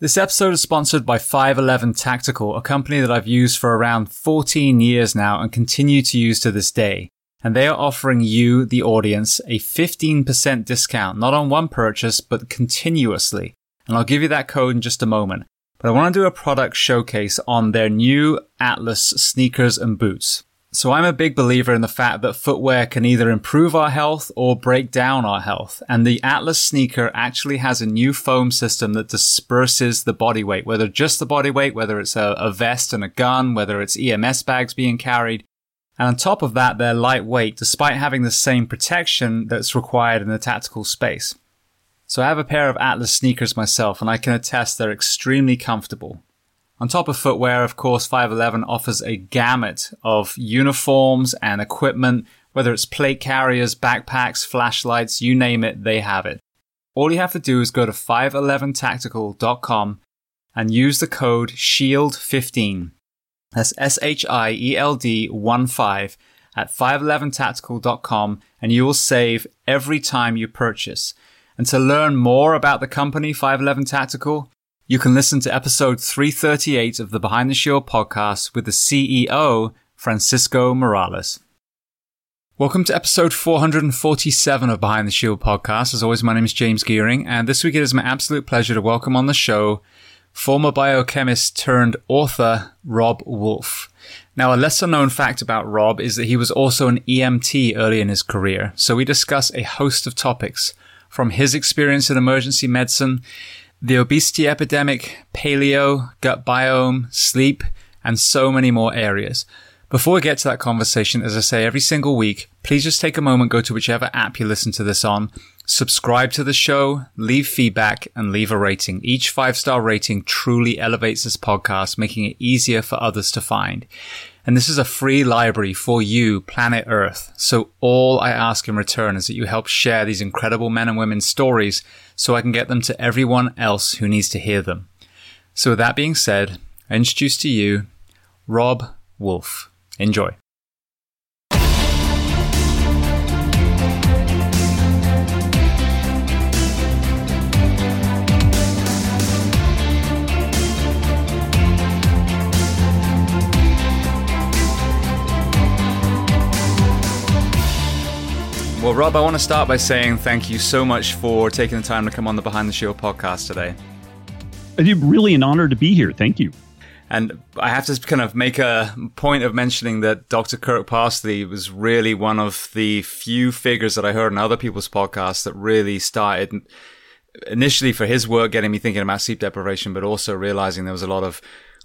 This episode is sponsored by 511 Tactical, a company that I've used for around 14 years now and continue to use to this day. And they are offering you, the audience, a 15% discount, not on one purchase, but continuously. And I'll give you that code in just a moment. But I want to do a product showcase on their new Atlas sneakers and boots. So I'm a big believer in the fact that footwear can either improve our health or break down our health. And the Atlas sneaker actually has a new foam system that disperses the body weight, whether just the body weight, whether it's a, a vest and a gun, whether it's EMS bags being carried. And on top of that, they're lightweight despite having the same protection that's required in the tactical space. So I have a pair of Atlas sneakers myself and I can attest they're extremely comfortable. On top of footwear, of course, 511 offers a gamut of uniforms and equipment, whether it's plate carriers, backpacks, flashlights, you name it, they have it. All you have to do is go to 511tactical.com and use the code SHIELD15. That's S H I E L D 1 5 at 511tactical.com and you will save every time you purchase. And to learn more about the company 511 Tactical, you can listen to episode 338 of the Behind the Shield podcast with the CEO, Francisco Morales. Welcome to episode 447 of Behind the Shield podcast. As always, my name is James Geering, and this week it is my absolute pleasure to welcome on the show former biochemist turned author Robb Wolf. Now, a lesser known fact about Robb is that he was also an EMT early in his career, so we discuss a host of topics from his experience in emergency medicine the obesity epidemic, paleo, gut biome, sleep, and so many more areas. Before we get to that conversation, as I say every single week, please just take a moment, go to whichever app you listen to this on, subscribe to the show, leave feedback, and leave a rating. Each five star rating truly elevates this podcast, making it easier for others to find. And this is a free library for you, planet Earth. So all I ask in return is that you help share these incredible men and women's stories so I can get them to everyone else who needs to hear them. So with that being said, I introduce to you Robb Wolf. Enjoy. Well, Robb, I want to start by saying thank you so much for taking the time to come on the Behind the Shield podcast today. It's really an honor to be here. Thank you. And I have to kind of make a point of mentioning that Dr. Kirk Parsley was really one of the few figures that I heard in other people's podcasts that really started initially for his work getting me thinking about sleep deprivation, but also realizing there was a lot of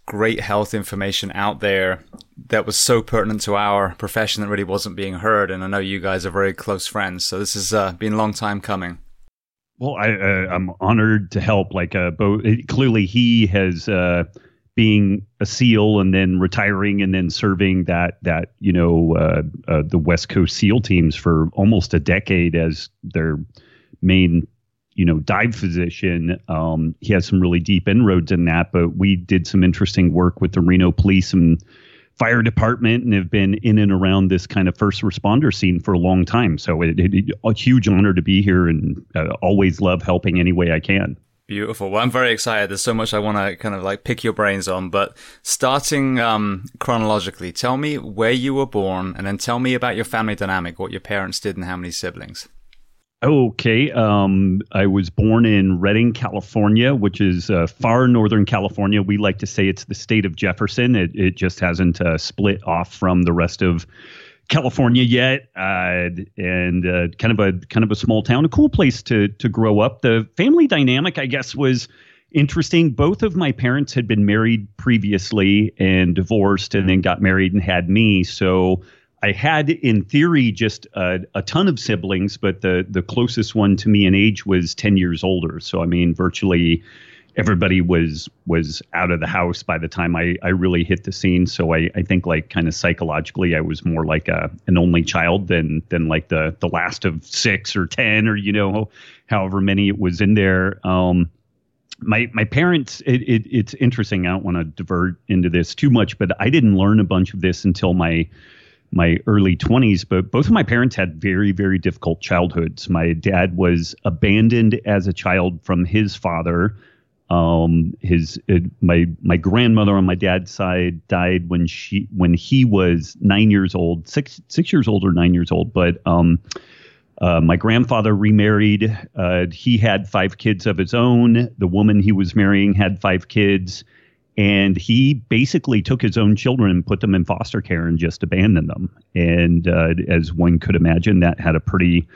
great health information out there that was so pertinent to our profession that really wasn't being heard. And I know you guys are very close friends, so this has uh, been a long time coming. Well, I, uh, I'm honored to help. Like, uh, both clearly he has uh, being a SEAL and then retiring and then serving that that you know uh, uh, the West Coast SEAL teams for almost a decade as their main you know, dive physician. Um, he has some really deep inroads in that, but we did some interesting work with the Reno Police and Fire Department and have been in and around this kind of first responder scene for a long time. So it, it, it a huge honor to be here and uh, always love helping any way I can. Beautiful. Well, I'm very excited. There's so much I want to kind of like pick your brains on, but starting um, chronologically, tell me where you were born and then tell me about your family dynamic, what your parents did and how many siblings. Okay. Um, I was born in Redding, California, which is uh, far northern California. We like to say it's the state of Jefferson. It, it just hasn't uh, split off from the rest of California yet, uh, and kind of a kind of a small town, a cool place to to grow up. The family dynamic, I guess, was interesting. Both of my parents had been married previously and divorced, and then got married and had me. So I had, in theory, just a, a, ton of siblings, but the the closest one to me in age was ten years older. So I mean, virtually everybody was was out of the house by the time I, I really hit the scene. So I, I think like kind of psychologically I was more like a an only child than than like the the last of six or ten or you know however many it was in there. Um, my my parents it, it it's interesting. I don't want to divert into this too much, but I didn't learn a bunch of this until my my early 20s, but both of my parents had very, very difficult childhoods. My dad was abandoned as a child from his father. Um, his uh, my my grandmother on my dad's side died when she when he was nine years old, six six years old or nine years old. But um, uh, my grandfather remarried. Uh, he had five kids of his own. The woman he was marrying had five kids. And he basically took his own children and put them in foster care and just abandoned them. And uh, as one could imagine, that had a pretty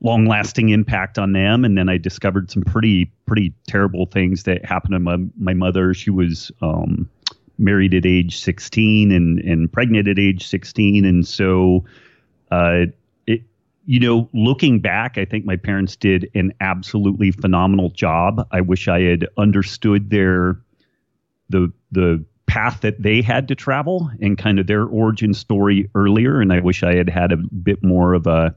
long lasting impact on them. And then I discovered some pretty, pretty terrible things that happened to my, my mother. She was um, married at age 16 and, and pregnant at age 16. And so, uh, it, you know, looking back, I think my parents did an absolutely phenomenal job. I wish I had understood their the the path that they had to travel and kind of their origin story earlier. And I wish I had had a bit more of a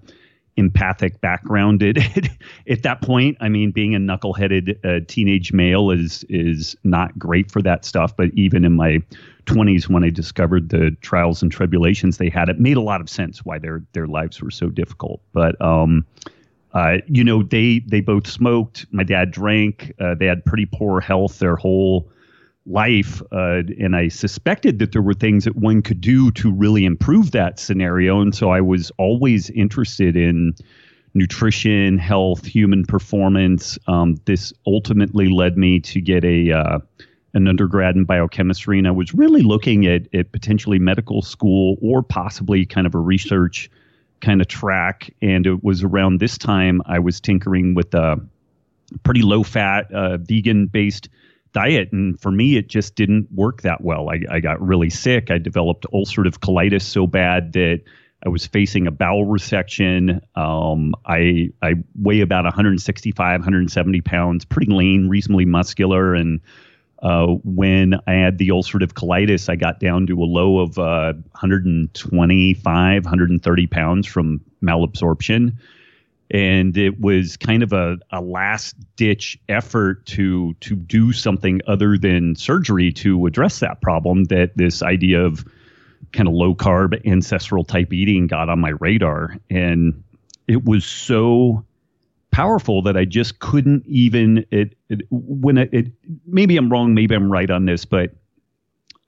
empathic background at, at that point. I mean, being a knuckleheaded uh, teenage male is is not great for that stuff. But even in my 20s, when I discovered the trials and tribulations they had, it made a lot of sense why their their lives were so difficult. But um, uh, you know, they they both smoked. My dad drank. Uh, they had pretty poor health their whole life. Uh, and I suspected that there were things that one could do to really improve that scenario. And so I was always interested in nutrition, health, human performance. Um, this ultimately led me to get a uh, an undergrad in biochemistry, and I was really looking at, at potentially medical school or possibly kind of a research kind of track. And it was around this time I was tinkering with a pretty low fat, uh, vegan based diet. And for me, it just didn't work that well. I, I got really sick. I developed ulcerative colitis so bad that I was facing a bowel resection. Um, I I weigh about 165, 170 pounds, pretty lean, reasonably muscular. And uh, when I had the ulcerative colitis, I got down to a low of uh, 125, 130 pounds from malabsorption and it was kind of a, a last ditch effort to to do something other than surgery to address that problem that this idea of kind of low carb ancestral type eating got on my radar. And it was so powerful that I just couldn't even it, it when it, it maybe I'm wrong maybe I'm right on this but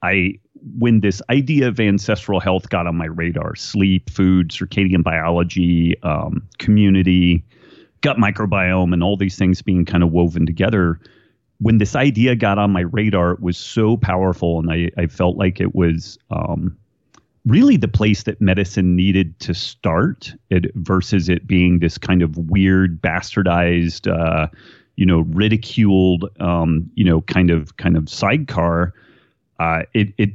I when this idea of ancestral health got on my radar sleep, food, circadian biology, um, community, gut microbiome, and all these things being kind of woven together. When this idea got on my radar, it was so powerful, and I, I felt like it was um, really the place that medicine needed to start it, versus it being this kind of weird, bastardized, uh, you know, ridiculed, um, you know, kind of kind of sidecar. Uh, it it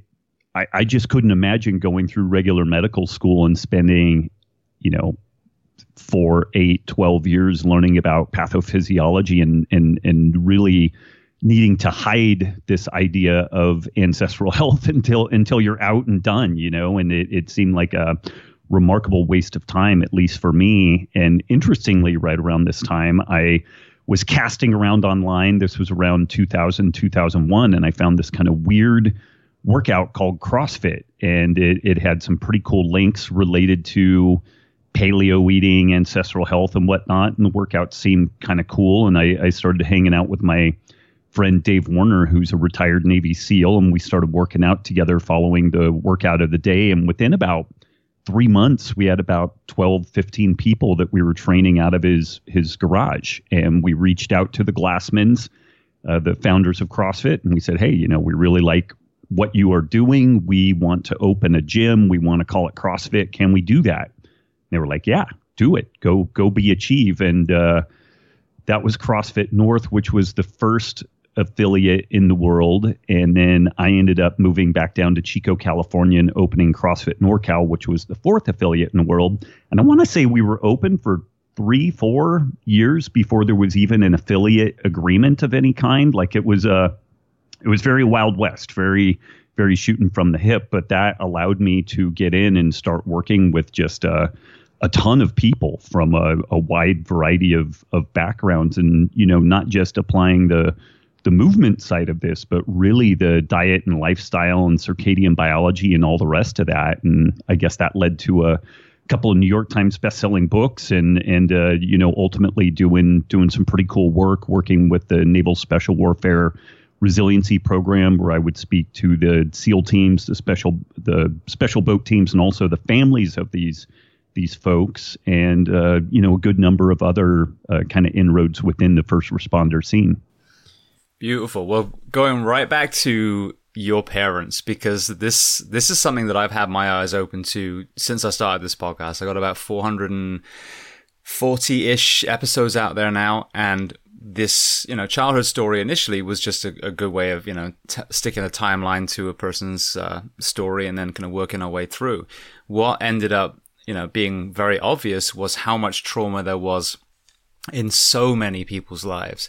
I, I just couldn't imagine going through regular medical school and spending, you know, four, eight, 12 years learning about pathophysiology and, and, and really needing to hide this idea of ancestral health until until you're out and done, you know, and it, it seemed like a remarkable waste of time, at least for me. And interestingly, right around this time, I was casting around online. This was around 2000, 2001, and I found this kind of weird workout called CrossFit, and it, it had some pretty cool links related to paleo eating, ancestral health, and whatnot. And the workout seemed kind of cool. And I, I started hanging out with my friend Dave Werner, who's a retired Navy SEAL, and we started working out together following the workout of the day. And within about three months, we had about 12, 15 people that we were training out of his his garage. And we reached out to the Glassmans, uh, the founders of CrossFit, and we said, hey, you know, we really like what you are doing. We want to open a gym. We want to call it CrossFit. Can we do that? And they were like, yeah, do it. Go, go be achieve. And uh, that was CrossFit North, which was the first affiliate in the world. And then I ended up moving back down to Chico, California and opening CrossFit NorCal, which was the fourth affiliate in the world. And I want to say we were open for three, four years before there was even an affiliate agreement of any kind. Like it was a, it was very Wild West, very very shooting from the hip. But that allowed me to get in and start working with just a, a ton of people from a, a wide variety of of backgrounds, and you know, not just applying the the movement side of this, but really the diet and lifestyle and circadian biology and all the rest of that. And I guess that led to a couple of New York Times best-selling books, and and uh, you know ultimately doing doing some pretty cool work, working with the Naval Special Warfare Resiliency Program, where I would speak to the SEAL teams, the special the special boat teams, and also the families of these these folks, and uh, you know a good number of other uh, kind of inroads within the first responder scene. Beautiful. Well, going right back to your parents because this this is something that I've had my eyes open to since I started this podcast. I got about 440-ish episodes out there now and this, you know, childhood story initially was just a, a good way of, you know, t- sticking a timeline to a person's uh, story and then kind of working our way through. What ended up, you know, being very obvious was how much trauma there was in so many people's lives.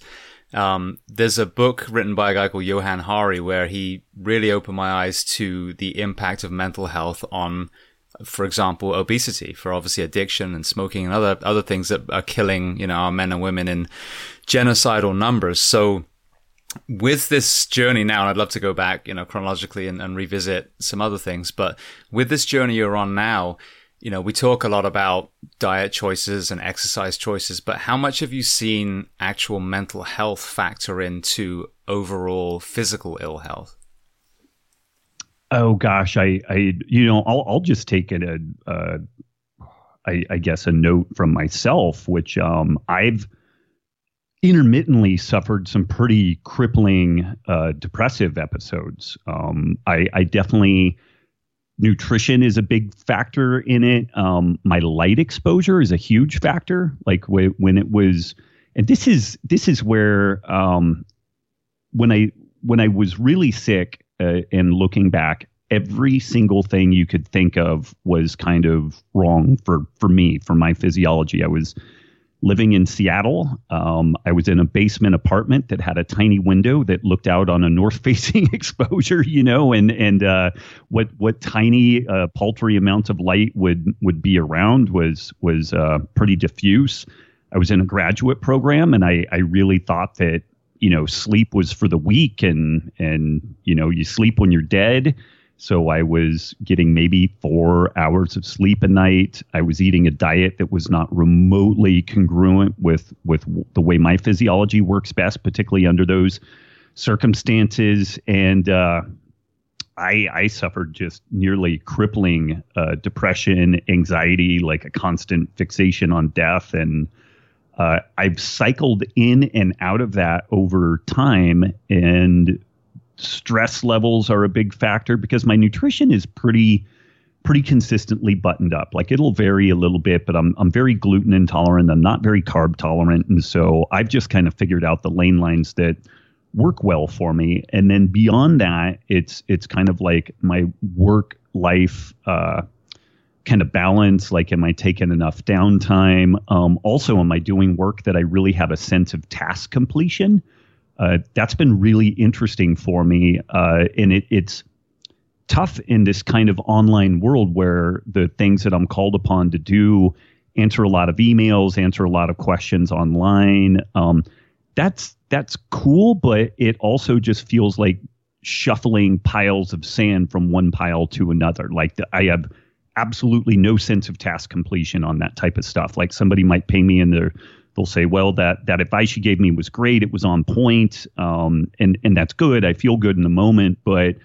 Um, there's a book written by a guy called Johann Hari where he really opened my eyes to the impact of mental health on, for example, obesity, for obviously addiction and smoking and other other things that are killing you know our men and women in genocidal numbers. So with this journey now, and I'd love to go back, you know, chronologically and, and revisit some other things, but with this journey you're on now, you know, we talk a lot about diet choices and exercise choices, but how much have you seen actual mental health factor into overall physical ill health? Oh gosh, I, I, you know, I'll, I'll just take it a, uh, I, I guess a note from myself, which um, I've intermittently suffered some pretty crippling uh, depressive episodes. Um, I, I definitely nutrition is a big factor in it. Um, my light exposure is a huge factor. Like w- when it was, and this is this is where um, when I when I was really sick uh, and looking back, every single thing you could think of was kind of wrong for for me for my physiology. I was living in Seattle. Um, I was in a basement apartment that had a tiny window that looked out on a north-facing exposure, you know, and and uh, what what tiny uh, paltry amounts of light would would be around was was uh, pretty diffuse. I was in a graduate program, and I I really thought that you know sleep was for the weak, and and you know you sleep when you're dead. So I was getting maybe four hours of sleep a night. I was eating a diet that was not remotely congruent with with the way my physiology works best, particularly under those circumstances. And uh, I, I suffered just nearly crippling uh, depression, anxiety, like a constant fixation on death, and uh, I've cycled in and out of that over time, and stress levels are a big factor because my nutrition is pretty pretty consistently buttoned up. Like it'll vary a little bit, but I'm I'm very gluten intolerant. I'm not very carb tolerant, and so I've just kind of figured out the lane lines that work well for me. And then beyond that, it's it's kind of like my work life uh, kind of balance. Like, am I taking enough downtime? Um, also, am I doing work that I really have a sense of task completion? uh, that's been really interesting for me. Uh, and it, it's tough in this kind of online world where the things that I'm called upon to do answer a lot of emails, answer a lot of questions online. Um, that's that's cool, but it also just feels like shuffling piles of sand from one pile to another. Like the, I have absolutely no sense of task completion on that type of stuff. Like somebody might pay me in their they'll say, well, that that advice you gave me was great. It was on point, um, and and that's good. I feel good in the moment, but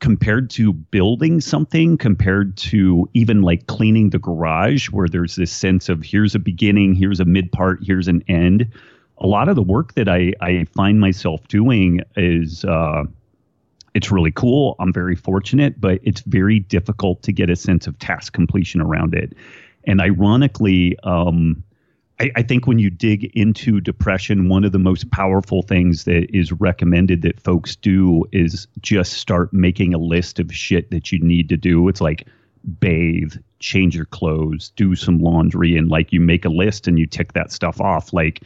compared to building something, compared to even like cleaning the garage, where there's this sense of here's a beginning, here's a mid part, here's an end. A lot of the work that I I find myself doing is. Uh, it's really cool. I'm very fortunate, but it's very difficult to get a sense of task completion around it. And ironically, um, I, I, think when you dig into depression, one of the most powerful things that is recommended that folks do is just start making a list of shit that you need to do. It's like bathe, change your clothes, do some laundry, and like you make a list and you tick that stuff off. Like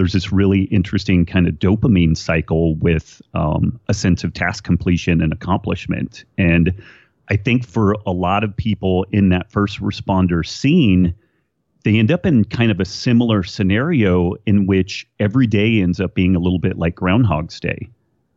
there's this really interesting kind of dopamine cycle with um, a sense of task completion and accomplishment. And I think for a lot of people in that first responder scene, they end up in kind of a similar scenario in which every day ends up being a little bit like Groundhog's Day.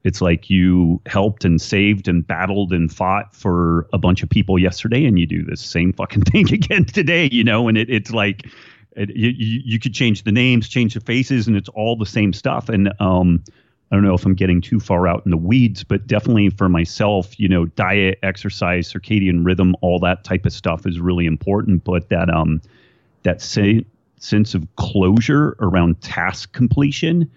It's like you helped and saved and battled and fought for a bunch of people yesterday, and you do the same fucking thing again today, you know. And it, it's like it, you, you could change the names, change the faces, and it's all the same stuff. And um, I don't know if I'm getting too far out in the weeds, but definitely for myself, you know, diet, exercise, circadian rhythm, all that type of stuff is really important. But that um, that say, sense of closure around task completion,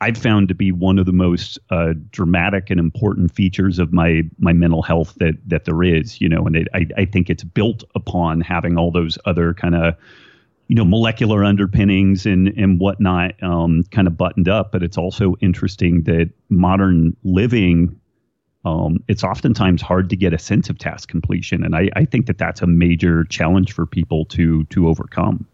I've found to be one of the most uh, dramatic and important features of my my mental health that that there is. You know, and it, I I think it's built upon having all those other kind of you know molecular underpinnings and and whatnot um, kind of buttoned up but it's also interesting that modern living um, it's oftentimes hard to get a sense of task completion. And I, I think that that's a major challenge for people to to overcome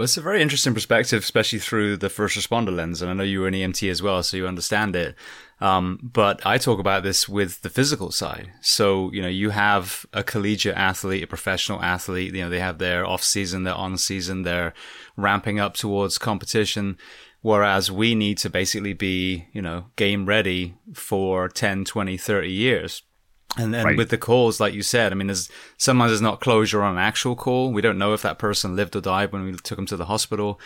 well, it's a very interesting perspective, especially through the first responder lens. And I know you were an EMT as well, so you understand it. Um, but I talk about this with the physical side. So, you know, you have a collegiate athlete, a professional athlete, you know, they have their off season, their on season, they're ramping up towards competition. Whereas we need to basically be, you know, game ready for 10, 20, 30 years. And then right. with the calls, like you said, I mean, there's sometimes there's not closure on an actual call. We don't know if that person lived or died when we took them to the hospital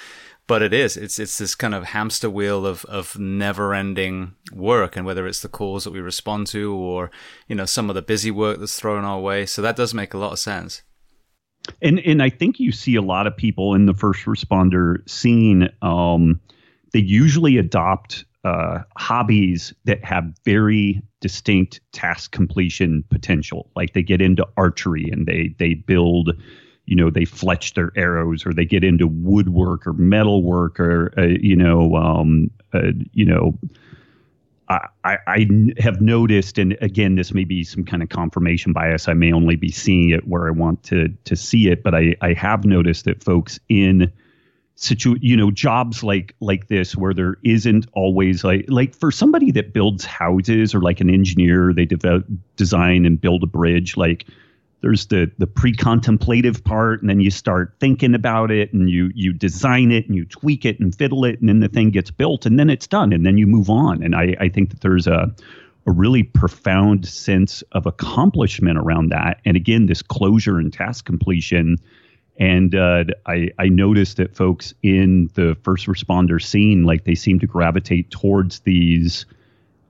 but it is it's it's this kind of hamster wheel of of never ending work and whether it's the calls that we respond to or you know some of the busy work that's thrown our way so that does make a lot of sense and and I think you see a lot of people in the first responder scene um, they usually adopt uh, hobbies that have very distinct task completion potential like they get into archery and they they build you know they fletch their arrows or they get into woodwork or metalwork or uh, you know um, uh, you know I, I have noticed, and again, this may be some kind of confirmation bias. I may only be seeing it where I want to to see it, but I, I have noticed that folks in situ you know jobs like like this where there isn't always like like for somebody that builds houses or like an engineer they develop design and build a bridge like there's the the pre-contemplative part and then you start thinking about it and you you design it and you tweak it and fiddle it and then the thing gets built and then it's done and then you move on. And i i think that there's a a really profound sense of accomplishment around that. And again this closure and task completion and uh, I, I noticed that folks in the first responder scene, like they seem to gravitate towards these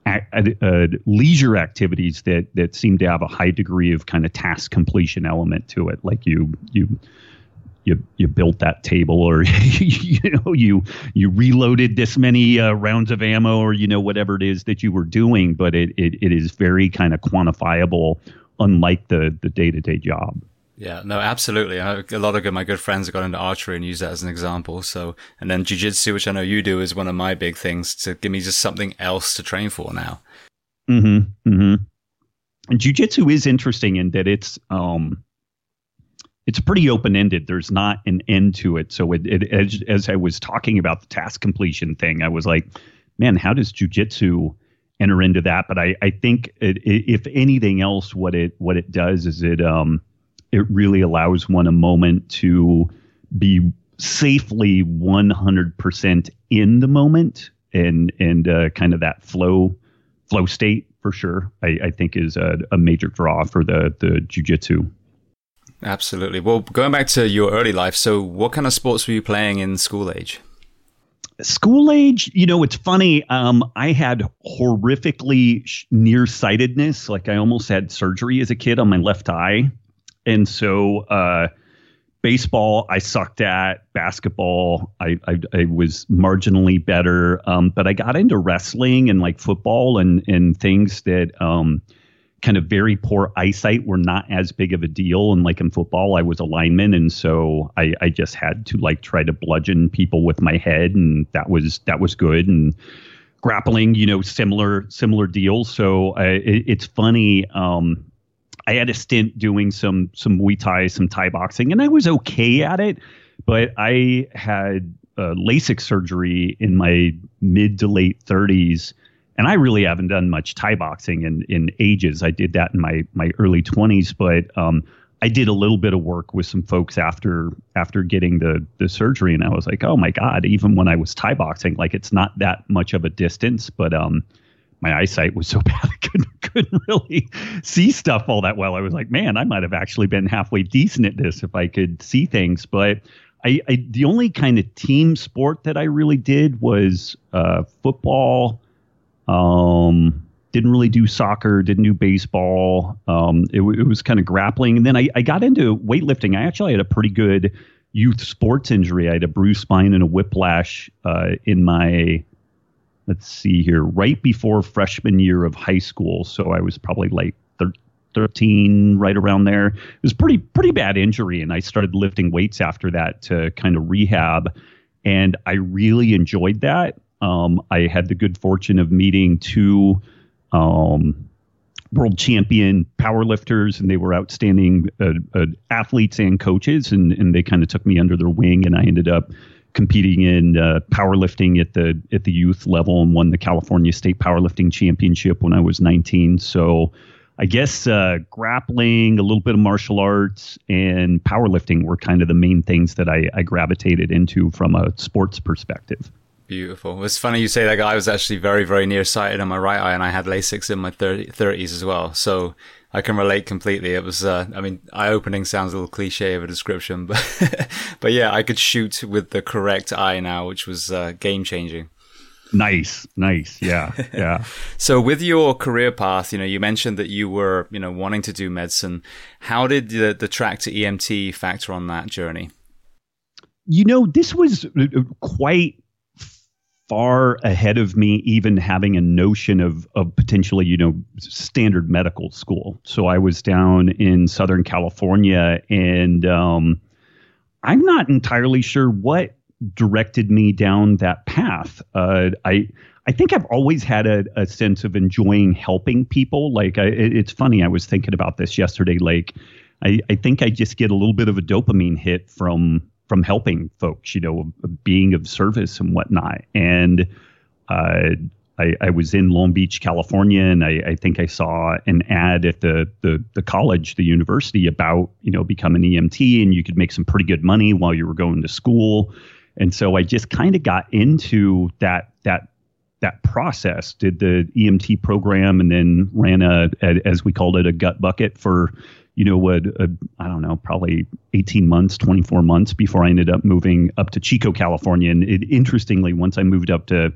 uh, leisure activities that that seem to have a high degree of kind of task completion element to it. Like you you you you built that table, or you know you you reloaded this many uh, rounds of ammo, or you know whatever it is that you were doing. But it it, it is very kind of quantifiable, unlike the the day to day job. Yeah, no, absolutely. a lot of my good friends have got into archery and use that as an example. So, and then jujitsu, which I know you do, is one of my big things to give me just something else to train for now. Mm-hmm. And jujitsu is interesting in that it's um, it's pretty open ended. There's not an end to it. So, it, it as, as I was talking about the task completion thing, I was like, man, how does jujitsu enter into that? But I I think it, it, if anything else, what it what it does is it um it really allows one a moment to be safely 100% in the moment and and uh, kind of that flow flow state for sure I, I think is a, a, major draw for the the jujitsu. Absolutely. Well, going back to your early life, so what kind of sports were you playing in school age? School age, you know, it's funny. Um, I had horrifically nearsightedness. Like I almost had surgery as a kid on my left eye and so uh, baseball I sucked at. Basketball I I, I was marginally better, um, but I got into wrestling and like football and and things that. Um, kind of very poor eyesight were not as big of a deal. And like in football, I was a lineman, and so I, I just had to like try to bludgeon people with my head, and that was that was good. And grappling, you know, similar similar deals. So uh, it, it's funny. Um, I had a stint doing some some Muay Thai, some Thai boxing, and I was okay at it. But I had uh, LASIK surgery in my mid to late 30s, and I really haven't done much Thai boxing in in ages. I did that in my my early 20s, but um, I did a little bit of work with some folks after after getting the the surgery, and I was like, oh my god! Even when I was Thai boxing, like it's not that much of a distance, but um, my eyesight was so bad I couldn't couldn't really see stuff all that well. I was like, man, I might have actually been halfway decent at this if I could see things. But I, I the only kind of team sport that I really did was uh, football. Um, didn't really do soccer, didn't do baseball. Um, it, it was kind of grappling. And then I, I got into weightlifting. I actually had a pretty good youth sports injury. I had a bruised spine and a whiplash uh, in my, let's see here, right before freshman year of high school. So I was probably like 13, right around there. It was pretty pretty bad injury, and I started lifting weights after that to kind of rehab, and I really enjoyed that. Um, I had the good fortune of meeting two um, world champion powerlifters, and they were outstanding uh, uh, athletes and coaches, and, and they kind of took me under their wing, and I ended up competing in uh, powerlifting at the at the youth level and won the California State Powerlifting Championship when I was 19. So I guess uh, grappling, a little bit of martial arts, and powerlifting were kind of the main things that I, I gravitated into from a sports perspective. Beautiful. It's funny you say that. I was actually very, very nearsighted on my right eye, and I had LASIK in my 30, 30s as well. So I can relate completely. It was, uh, I mean, eye opening sounds a little cliche of a description, but, but yeah, I could shoot with the correct eye now, which was uh, game changing. Nice, nice. Yeah, yeah. so with your career path, you know, you mentioned that you were, you know, wanting to do medicine. How did the, the track to EMT factor on that journey? You know, this was uh, quite far ahead of me even having a notion of of potentially you know standard medical school so i was down in southern california and um, i'm not entirely sure what directed me down that path uh, i I think I've always had a, a sense of enjoying helping people. Like, I, it's funny. I was thinking about this yesterday. Like, I, I think I just get a little bit of a dopamine hit from from helping folks, you know, being of service and whatnot. And uh, I, I, was in Long Beach, California, and I, I, think I saw an ad at the, the the college, the university, about you know becoming EMT, and you could make some pretty good money while you were going to school. And so I just kind of got into that that that process. Did the EMT program, and then ran a, a as we called it a gut bucket for you know, what I don't know, probably 18 months, 24 months before I ended up moving up to Chico, California. And it, interestingly, once I moved up to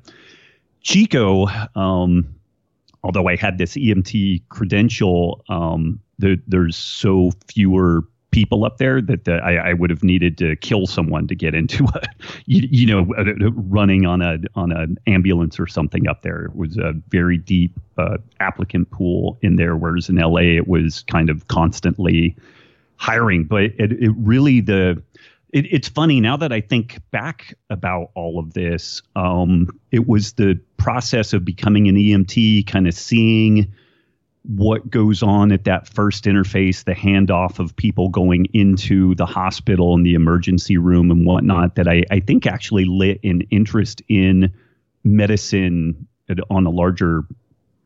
Chico, um, although I had this EMT credential, um, there, there's so fewer people up there that the, I, I, would have needed to kill someone to get into a, you, you know, running on a on an ambulance or something up there. It was a very deep uh, applicant pool in there, whereas in LA it was kind of constantly hiring. But it, it really the it, it's funny now that I think back about all of this. Um, it was the process of becoming an EMT, kind of seeing what goes on at that first interface, the handoff of people going into the hospital and the emergency room and whatnot, that I, I think actually lit an interest in medicine on a larger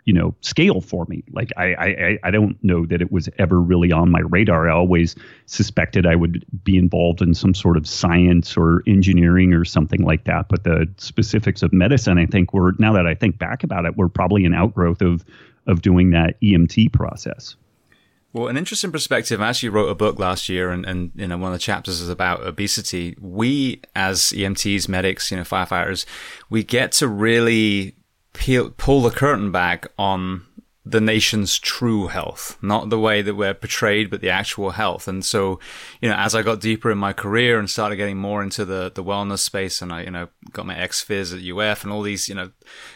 you know scale for me. Like I, I i don't know that it was ever really on my radar. I always suspected i would be involved in some sort of science or engineering or something like that. But the specifics of medicine i think were now that i think back about it we're probably an outgrowth of of doing that EMT process. Well, an interesting perspective. I actually wrote a book last year, and, and you know one of the chapters is about obesity. We, as EMTs, medics, you know, firefighters, we get to really peel, pull the curtain back on the nation's true health, not the way that we're portrayed, but the actual health. And so, you know, as I got deeper in my career and started getting more into the, the wellness space and I, you know, got my ex-phys at UF and all these, you know,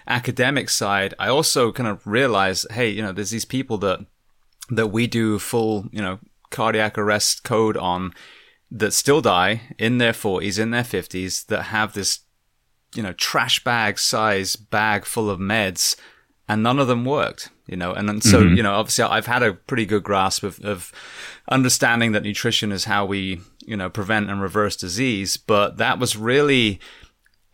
academic side, I also kind of realized, hey, you know, there's these people that, that we do full, you know, cardiac arrest code on that still die in their 40s, in their 50s, that have this, you know, trash bag size bag full of meds and none of them worked you know? And, so mm-hmm. you know obviously i've had a pretty good grasp of, of understanding that nutrition is how we you know prevent and reverse disease but that was really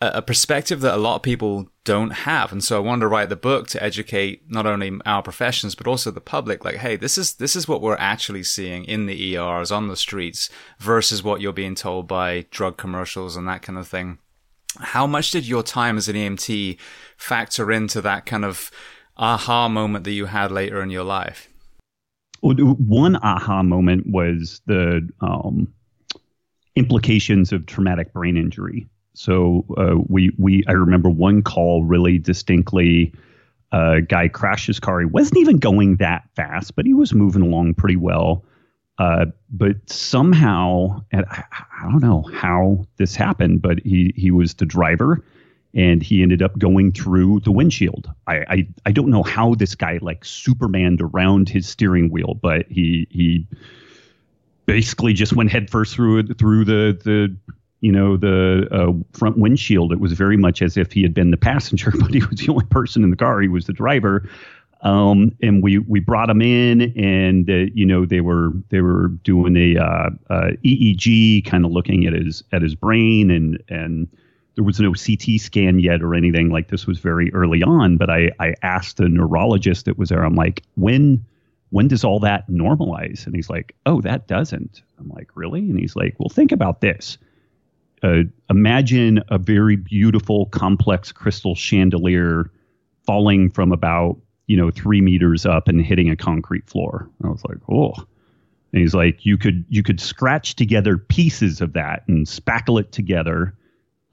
a, a perspective that a lot of people don't have. And so i wanted to write the book to educate not only our professions but also the public like hey this is this is what we're actually seeing in the ers on the streets versus what you're being told by drug commercials and that kind of thing how much did your time as an EMT factor into that kind of aha moment that you had later in your life? One aha moment was the um, implications of traumatic brain injury. So uh, we we I remember one call really distinctly. A guy crashed his car. He wasn't even going that fast, but he was moving along pretty well. Uh, but somehow, and I, I, don't know how this happened, but he he was the driver, and he ended up going through the windshield. I I, I don't know how this guy like Supermaned around his steering wheel, but he he basically just went headfirst through it through the the you know the uh, front windshield. It was very much as if he had been the passenger, but he was the only person in the car. He was the driver. Um, and we we brought him in, and uh, you know they were they were doing a uh, uh EEG, kind of looking at his at his brain, and and there was no CT scan yet or anything like this was very early on. But I I asked the neurologist that was there, I'm like, when when does all that normalize? And he's like, oh, that doesn't. I'm like, really? And he's like, well, think about this. Uh, imagine a very beautiful, complex crystal chandelier falling from about you know, three meters up and hitting a concrete floor. I was like, oh. And he's like, you could you could scratch together pieces of that and spackle it together,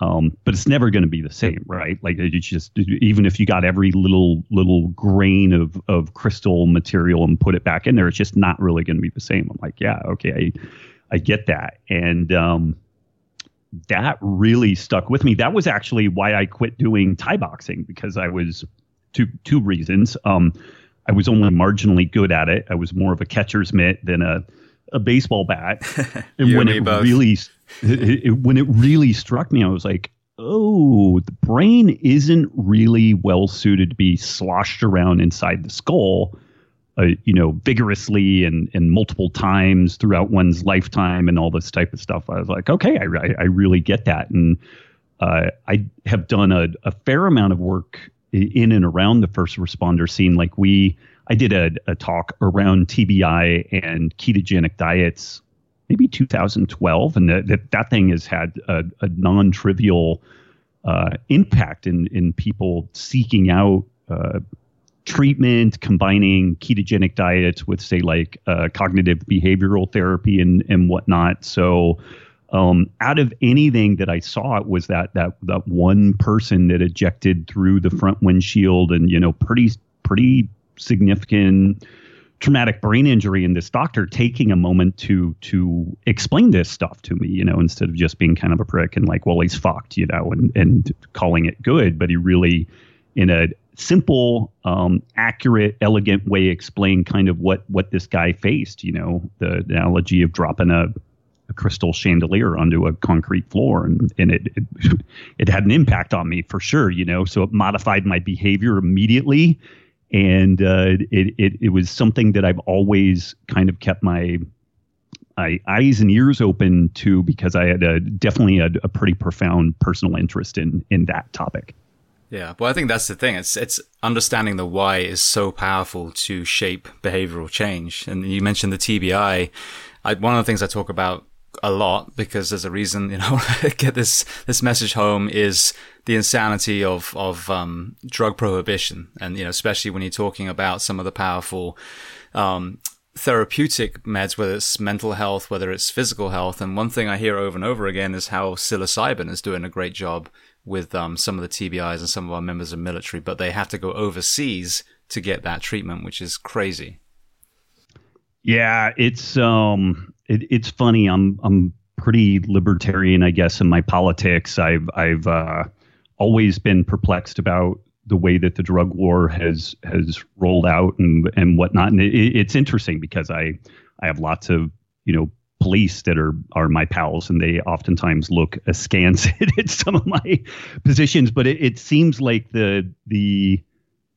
um, but it's never going to be the same, right? Like it's just even if you got every little little grain of of crystal material and put it back in there, it's just not really going to be the same. I'm like, yeah, okay, I I get that, and um, that really stuck with me. That was actually why I quit doing Thai boxing because I was two two reasons. Um, I was only marginally good at it. I was more of a catcher's mitt than a a baseball bat. and when it both. really it, it, when it really struck me, I was like, oh, the brain isn't really well suited to be sloshed around inside the skull. Uh, you know, vigorously and, and multiple times throughout one's lifetime and all this type of stuff. I was like, okay, I, I really get that. And uh, I have done a, a fair amount of work in and around the first responder scene. Like we, I did a, a talk around TBI and ketogenic diets, maybe 2012, and that that, that thing has had a, a non-trivial uh, impact in in people seeking out. Uh, treatment combining ketogenic diets with say like uh, cognitive behavioral therapy and and whatnot so um, out of anything that I saw, it was that that that one person that ejected through the front windshield, and you know, pretty pretty significant traumatic brain injury. And this doctor taking a moment to to explain this stuff to me you know instead of just being kind of a prick and like well he's fucked you know and and calling it good. But he really in a simple um, accurate elegant way explained kind of what what this guy faced you know the, the analogy of dropping a a crystal chandelier onto a concrete floor and, and it, it, it had an impact on me for sure you know so it modified my behavior immediately and uh, it, it it was something that I've always kind of kept my my eyes and ears open to because I had a, definitely a, a pretty profound personal interest in in that topic. Yeah, well, I think that's the thing. It's it's understanding the why is so powerful to shape behavioral change. And you mentioned the TBI. I, one of the things I talk about a lot because there's a reason, you know, get this, this message home is the insanity of, of, um, drug prohibition. And, you know, especially when you're talking about some of the powerful, um, therapeutic meds, whether it's mental health, whether it's physical health. And one thing I hear over and over again is how psilocybin is doing a great job with, um, some of the TBIs and some of our members of military, but they have to go overseas to get that treatment, which is crazy. Yeah, it's um it, it's funny. I'm I'm pretty libertarian, I guess, in my politics. I've I've uh, always been perplexed about the way that the drug war has has rolled out and and whatnot. And it, it's interesting because I I have lots of you know police that are are my pals and they oftentimes look askance at some of my positions but it, it seems like the the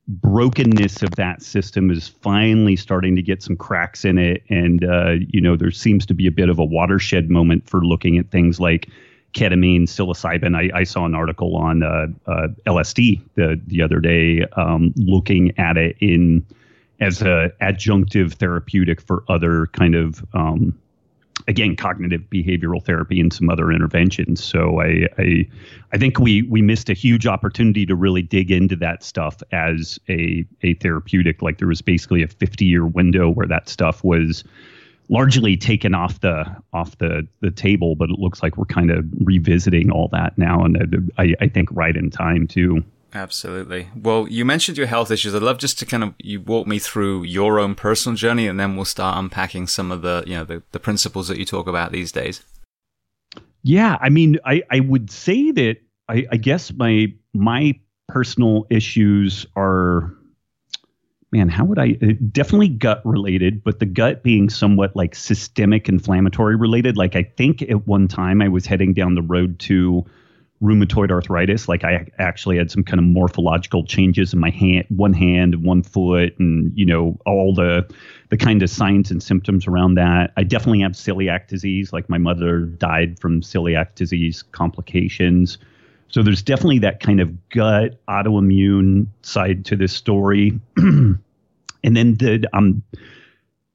brokenness of that system is finally starting to get some cracks in it. And, uh, you know, there seems to be a bit of a watershed moment for looking at things like ketamine, psilocybin. I, I saw an article on uh, uh, LSD the, the other day um, looking at it in as a adjunctive therapeutic for other kind of um, again cognitive behavioral therapy and some other interventions. So i i i think we we missed a huge opportunity to really dig into that stuff as a a therapeutic. Like there was basically a 50 year window where that stuff was largely taken off the off the the table but it looks like we're kind of revisiting all that now. And i i think right in time too Absolutely. Well, you mentioned your health issues. I'd love just to kind of you walk me through your own personal journey, and then we'll start unpacking some of the you know the, the principles that you talk about these days. Yeah, I mean, I I would say that I, I guess my my personal issues are man, how would I uh, definitely gut related, but the gut being somewhat like systemic inflammatory related. Like I think at one time I was heading down the road to rheumatoid arthritis. Like I actually had some kind of morphological changes in my hand, one hand, one foot, and you know all the the kind of signs and symptoms around that. I definitely have celiac disease. Like my mother died from celiac disease complications. So there's definitely that kind of gut autoimmune side to this story. and then the um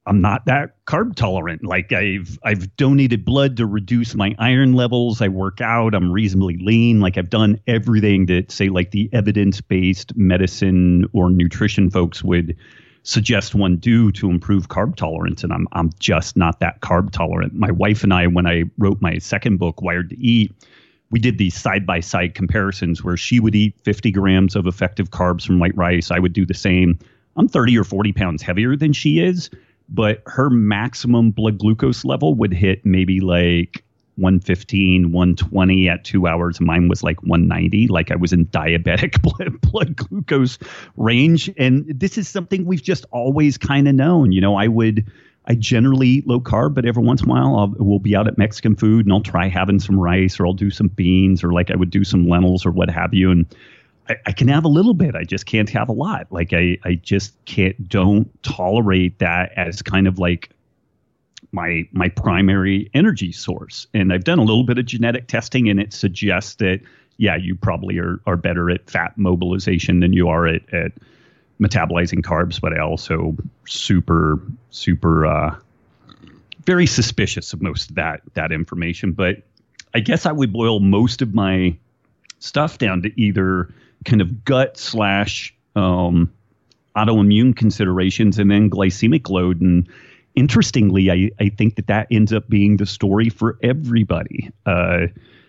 I'm not that carb tolerant. Like I've I've donated blood to reduce my iron levels. I work out. I'm reasonably lean. Like I've done everything that say like the evidence-based medicine or nutrition folks would suggest one do to improve carb tolerance and I'm I'm just not that carb tolerant. My wife and I when I wrote my second book Wired to Eat, we did these side by side comparisons where she would eat 50 grams of effective carbs from white rice. I would do the same. I'm 30 or 40 pounds heavier than she is but her maximum blood glucose level would hit maybe like 115, 120 at two hours. Mine was like 190. Like I was in diabetic blood, blood glucose range. And this is something we've just always kind of known. You know, I would, I generally eat low carb, but every once in a while I'll, we'll be out at Mexican food and I'll try having some rice or I'll do some beans or like I would do some lentils or what have you. And I, I, can have a little bit. I just can't have a lot. Like I, I just can't don't tolerate that as kind of like my my primary energy source. And I've done a little bit of genetic testing and it suggests that yeah, you probably are are better at fat mobilization than you are at, at metabolizing carbs, but I also super, super uh very suspicious of most of that that information. But I guess I would boil most of my stuff down to either kind of gut slash um, autoimmune considerations and then glycemic load. And interestingly, I, I think that that ends up being the story for everybody. Uh,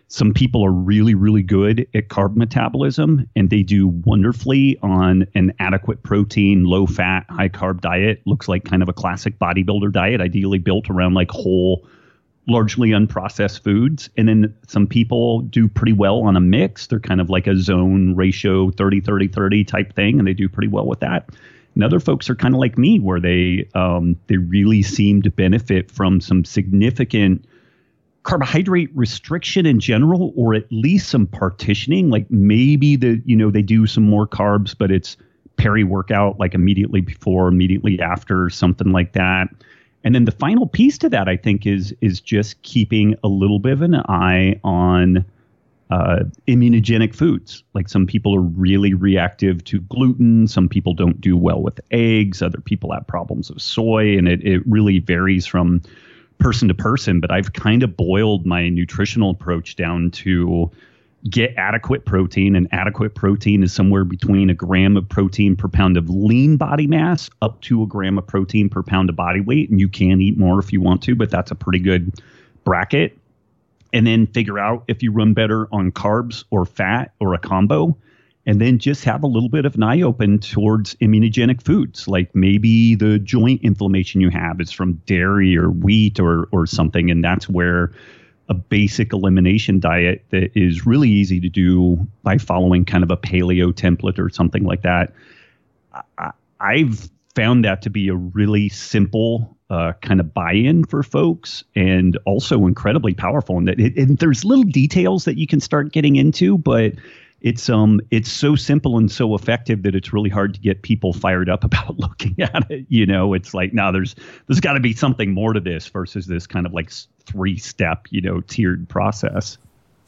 some people are really, really good at carb metabolism and they do wonderfully on an adequate protein, low fat, high carb diet. Looks like kind of a classic bodybuilder diet, ideally built around like whole largely unprocessed foods. And then some people do pretty well on a mix. They're kind of like a zone ratio 30, 30, 30 type thing, and they do pretty well with that. And other folks are kind of like me, where they um, they really seem to benefit from some significant carbohydrate restriction in general, or at least some partitioning. Like maybe the you know they do some more carbs, but it's peri workout, like immediately before, immediately after, something like that. And then the final piece to that, I think, is is just keeping a little bit of an eye on uh, immunogenic foods. Like some people are really reactive to gluten. Some people don't do well with eggs. Other people have problems with soy, and it it really varies from person to person. But I've kind of boiled my nutritional approach down to get adequate protein, and adequate protein is somewhere between a gram of protein per pound of lean body mass up to a gram of protein per pound of body weight. And you can eat more if you want to, but that's a pretty good bracket. And then figure out if you run better on carbs or fat or a combo. And then just have a little bit of an eye open towards immunogenic foods. Like maybe the joint inflammation you have is from dairy or wheat or or something. And that's where a basic elimination diet that is really easy to do by following kind of a paleo template or something like that. I, I've found that to be a really simple uh, kind of buy-in for folks and also incredibly powerful and that it, and there's little details that you can start getting into but it's um it's so simple and so effective that it's really hard to get people fired up about looking at it you know it's like now there's there's got to be something more to this versus this kind of like three step you know tiered process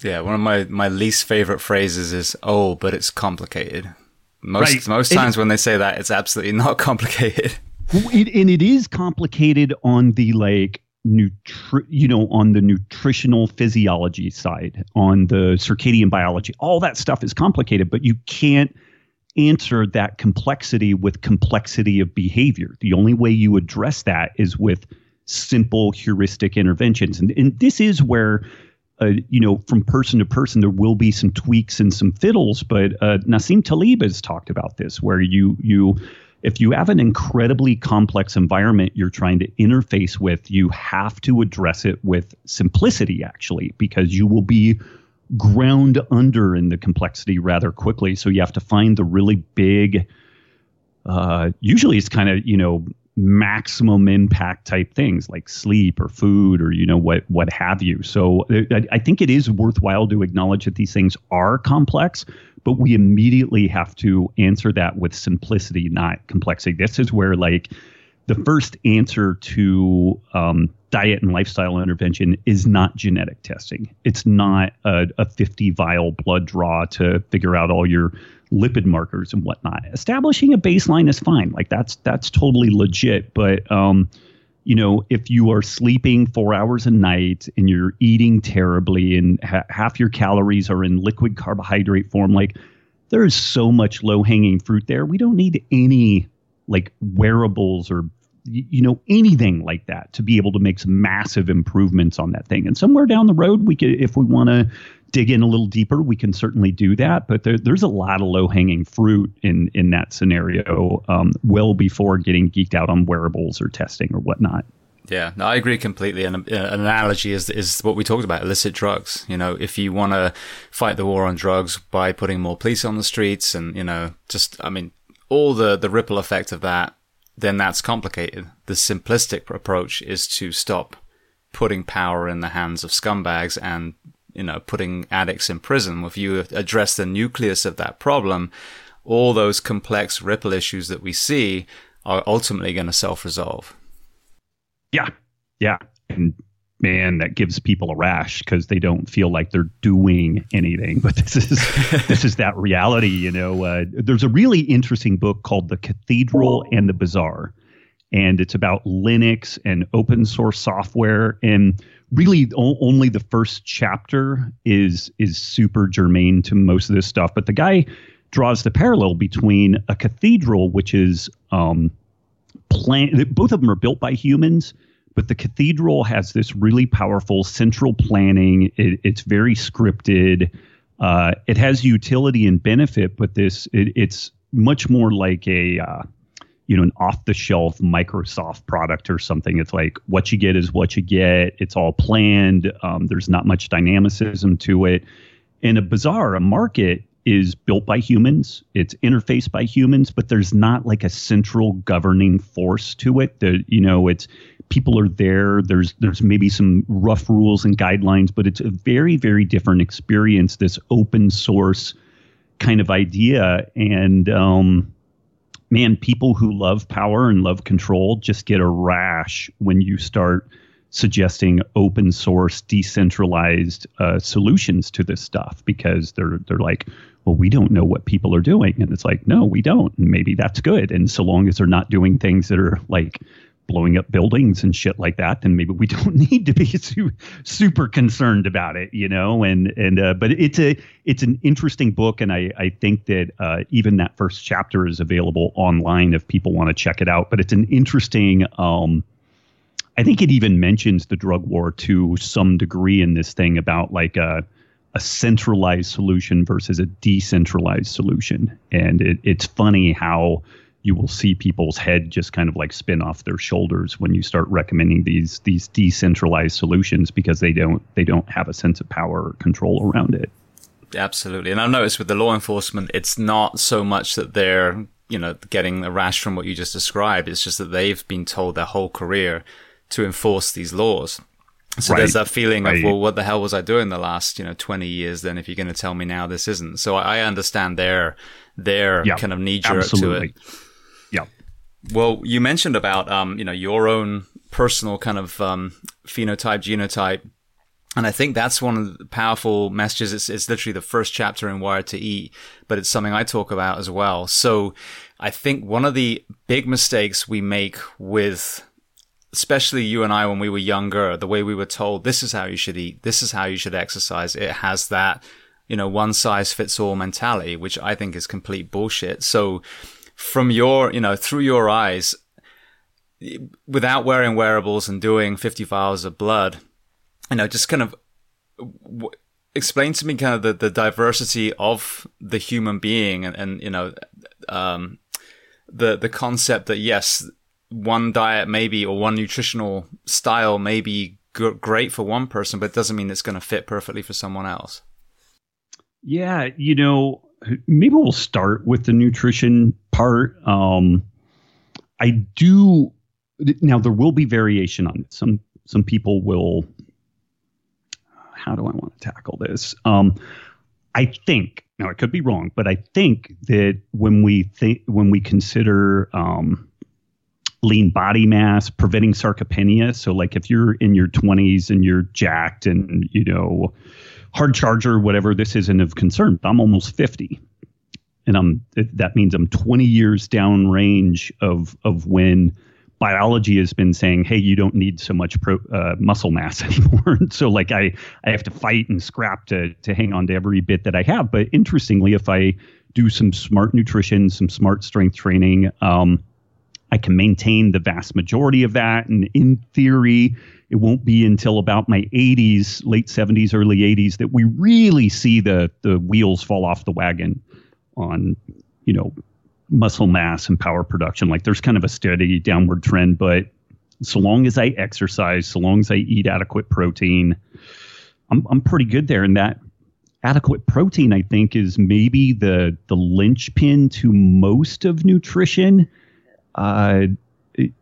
yeah one of my my least favorite phrases is oh but it's complicated most right. most times it, when they say that it's absolutely not complicated it, and it is complicated on the like nutri- you know, on the nutritional physiology side, on the circadian biology, all that stuff is complicated, but you can't answer that complexity with complexity of behavior. The only way you address that is with simple heuristic interventions. And, and this is where, uh, you know, from person to person, there will be some tweaks and some fiddles. But uh, Nassim Taleb has talked about this, where you you if you have an incredibly complex environment you're trying to interface with, you have to address it with simplicity, actually, because you will be ground under in the complexity rather quickly. So you have to find the really big, uh, usually it's kind of, you know, maximum impact type things like sleep or food or you know what what have you so I, I, think it is worthwhile to acknowledge that these things are complex but we immediately have to answer that with simplicity not complexity this is where like the first answer to um, diet and lifestyle intervention is not genetic testing. It's not a, a 50 vial blood draw to figure out all your lipid markers and whatnot. Establishing a baseline is fine. Like that's that's totally legit. But um, you know, if you are sleeping four hours a night and you're eating terribly and ha- half your calories are in liquid carbohydrate form, like there is so much low hanging fruit there. We don't need any like wearables or you know anything like that to be able to make some massive improvements on that thing and somewhere down the road we could if we want to dig in a little deeper we can certainly do that but there, there's a lot of low hanging fruit in in that scenario um, well before getting geeked out on wearables or testing or whatnot yeah, no, I agree completely. And uh, an analogy is is what we talked about: illicit drugs. You know, if you want to fight the war on drugs by putting more police on the streets, and you know, just I mean, all the the ripple effect of that then that's complicated. The simplistic approach is to stop putting power in the hands of scumbags and you know putting addicts in prison. If you address the nucleus of that problem, all those complex ripple issues that we see are ultimately going to self-resolve. Yeah, yeah, and man, that gives people a rash because they don't feel like they're doing anything. But this is this is that reality, you know. Uh, there's a really interesting book called The Cathedral and the Bazaar, and it's about Linux and open source software. And really, o- only the first chapter is is super germane to most of this stuff. But the guy draws the parallel between a cathedral, which is um, plan. Both of them are built by humans but the cathedral has this really powerful central planning. It, it's very scripted. Uh, it has utility and benefit, but this it, it's much more like a uh, you know an off-the-shelf Microsoft product or something. It's like what you get is what you get. It's all planned. Um, there's not much dynamicism to it. In a bazaar, a market is built by humans. It's interfaced by humans, but there's not like a central governing force to it. That you know, it's people are there. There's there's maybe some rough rules and guidelines, but it's a very very different experience. This open source kind of idea, and um, man, people who love power and love control just get a rash when you start suggesting open source decentralized uh, solutions to this stuff because they're they're like well we don't know what people are doing and it's like no we don't and maybe that's good and so long as they're not doing things that are like blowing up buildings and shit like that, then maybe we don't need to be su- super concerned about it, you know. And and uh, but it's a it's an interesting book, and I I think that uh, even that first chapter is available online if people want to check it out. But it's an interesting. Um, I think it even mentions the drug war to some degree in this thing about like a a centralized solution versus a decentralized solution, and it, it's funny how you will see people's head just kind of like spin off their shoulders when you start recommending these these decentralized solutions because they don't they don't have a sense of power or control around it. Absolutely, and I've noticed with the law enforcement, it's not so much that they're you know getting a rash from what you just described. It's just that they've been told their whole career to enforce these laws. So right. there's that feeling right. of, well, what the hell was I doing the last, you know, 20 years then if you're going to tell me now this isn't? So I understand their, their yeah, kind of knee jerk to it. Yeah. Well, you mentioned about um, you know your own personal kind of um, phenotype, genotype, and I think that's one of the powerful messages. It's, it's literally the first chapter in Wired to Eat, but it's something I talk about as well. So I think one of the big mistakes we make with especially you and I when we were younger, the way we were told this is how you should eat, this is how you should exercise. It has that, you know, one size fits all mentality, which I think is complete bullshit. So from your, you know, through your eyes, without wearing wearables and doing 50 vials of blood, you know, just kind of w- explain to me kind of the, the diversity of the human being and, and you know, um, the, the concept that yes, one diet maybe or one nutritional style may be g- great for one person, but it doesn't mean it's going to fit perfectly for someone else. Yeah, you know, maybe we'll start with the nutrition part. Um, I do now. There will be variation on it. Some some people will. How do I want to tackle this? Um, I think now I could be wrong, but I think that when we think when we consider um, lean body mass, preventing sarcopenia. So, like if you're in your 20s and you're jacked and, you know, hard charger, whatever, this isn't of concern. I'm almost 50. And I'm that means I'm 20 years down range of of when biology has been saying, "Hey, you don't need so much pro, uh, muscle mass anymore." so, like, I I have to fight and scrap to to hang on to every bit that I have. But interestingly, if I do some smart nutrition, some smart strength training, um, I can maintain the vast majority of that. And in theory, it won't be until about my 80s, late 70s, early 80s, that we really see the the wheels fall off the wagon on, you know, muscle mass and power production. Like there's kind of a steady downward trend, but so long as I exercise, so long as I eat adequate protein, I'm I'm pretty good there. And that adequate protein, I think, is maybe the the linchpin to most of nutrition uh,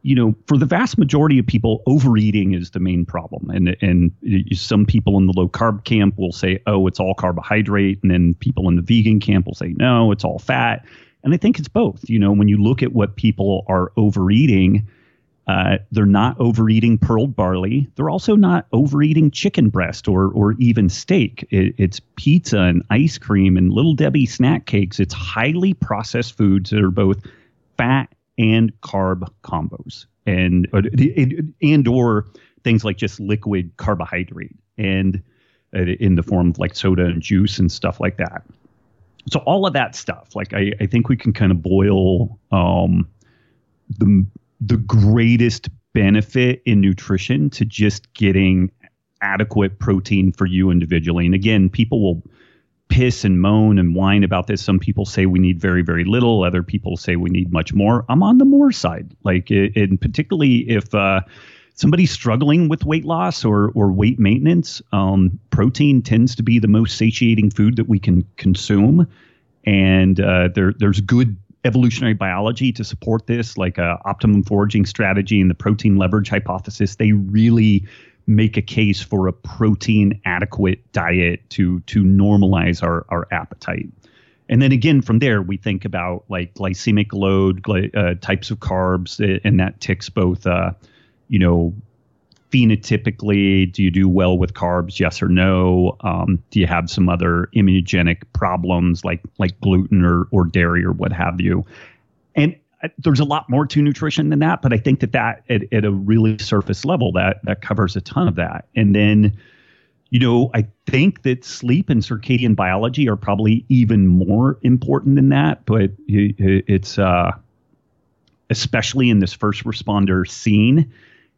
you know, for the vast majority of people, overeating is the main problem. And and some people in the low carb camp will say, "Oh, it's all carbohydrate," and then people in the vegan camp will say, "No, it's all fat." And I think it's both. You know, when you look at what people are overeating, uh, they're not overeating pearled barley. They're also not overeating chicken breast or or even steak. It, it's pizza and ice cream and little Debbie snack cakes. It's highly processed foods that are both fat and carb combos and and or things like just liquid carbohydrate and uh, in the form of like soda and juice and stuff like that. So all of that stuff, like I, I think we can kind of boil um, the the greatest benefit in nutrition to just getting adequate protein for you individually. And again, people will piss and moan and whine about this. Some people say we need very, very little. Other people say we need much more. I'm on the more side. Like, and particularly if uh, somebody's struggling with weight loss or or weight maintenance, um, protein tends to be the most satiating food that we can consume. And uh, there there's good evolutionary biology to support this, like uh, optimum foraging strategy and the protein leverage hypothesis. They really make a case for a protein adequate diet to to normalize our our appetite. And then again, from there, we think about like glycemic load, gly, uh, types of carbs, uh, and that ticks both, uh, you know, phenotypically, do you do well with carbs? Yes or no? Um, do you have some other immunogenic problems like like gluten or or dairy or what have you? There's a lot more to nutrition than that, but I think that that at, at a really surface level that that covers a ton of that. And then, you know, I think that sleep and circadian biology are probably even more important than that. But it's uh, especially in this first responder scene,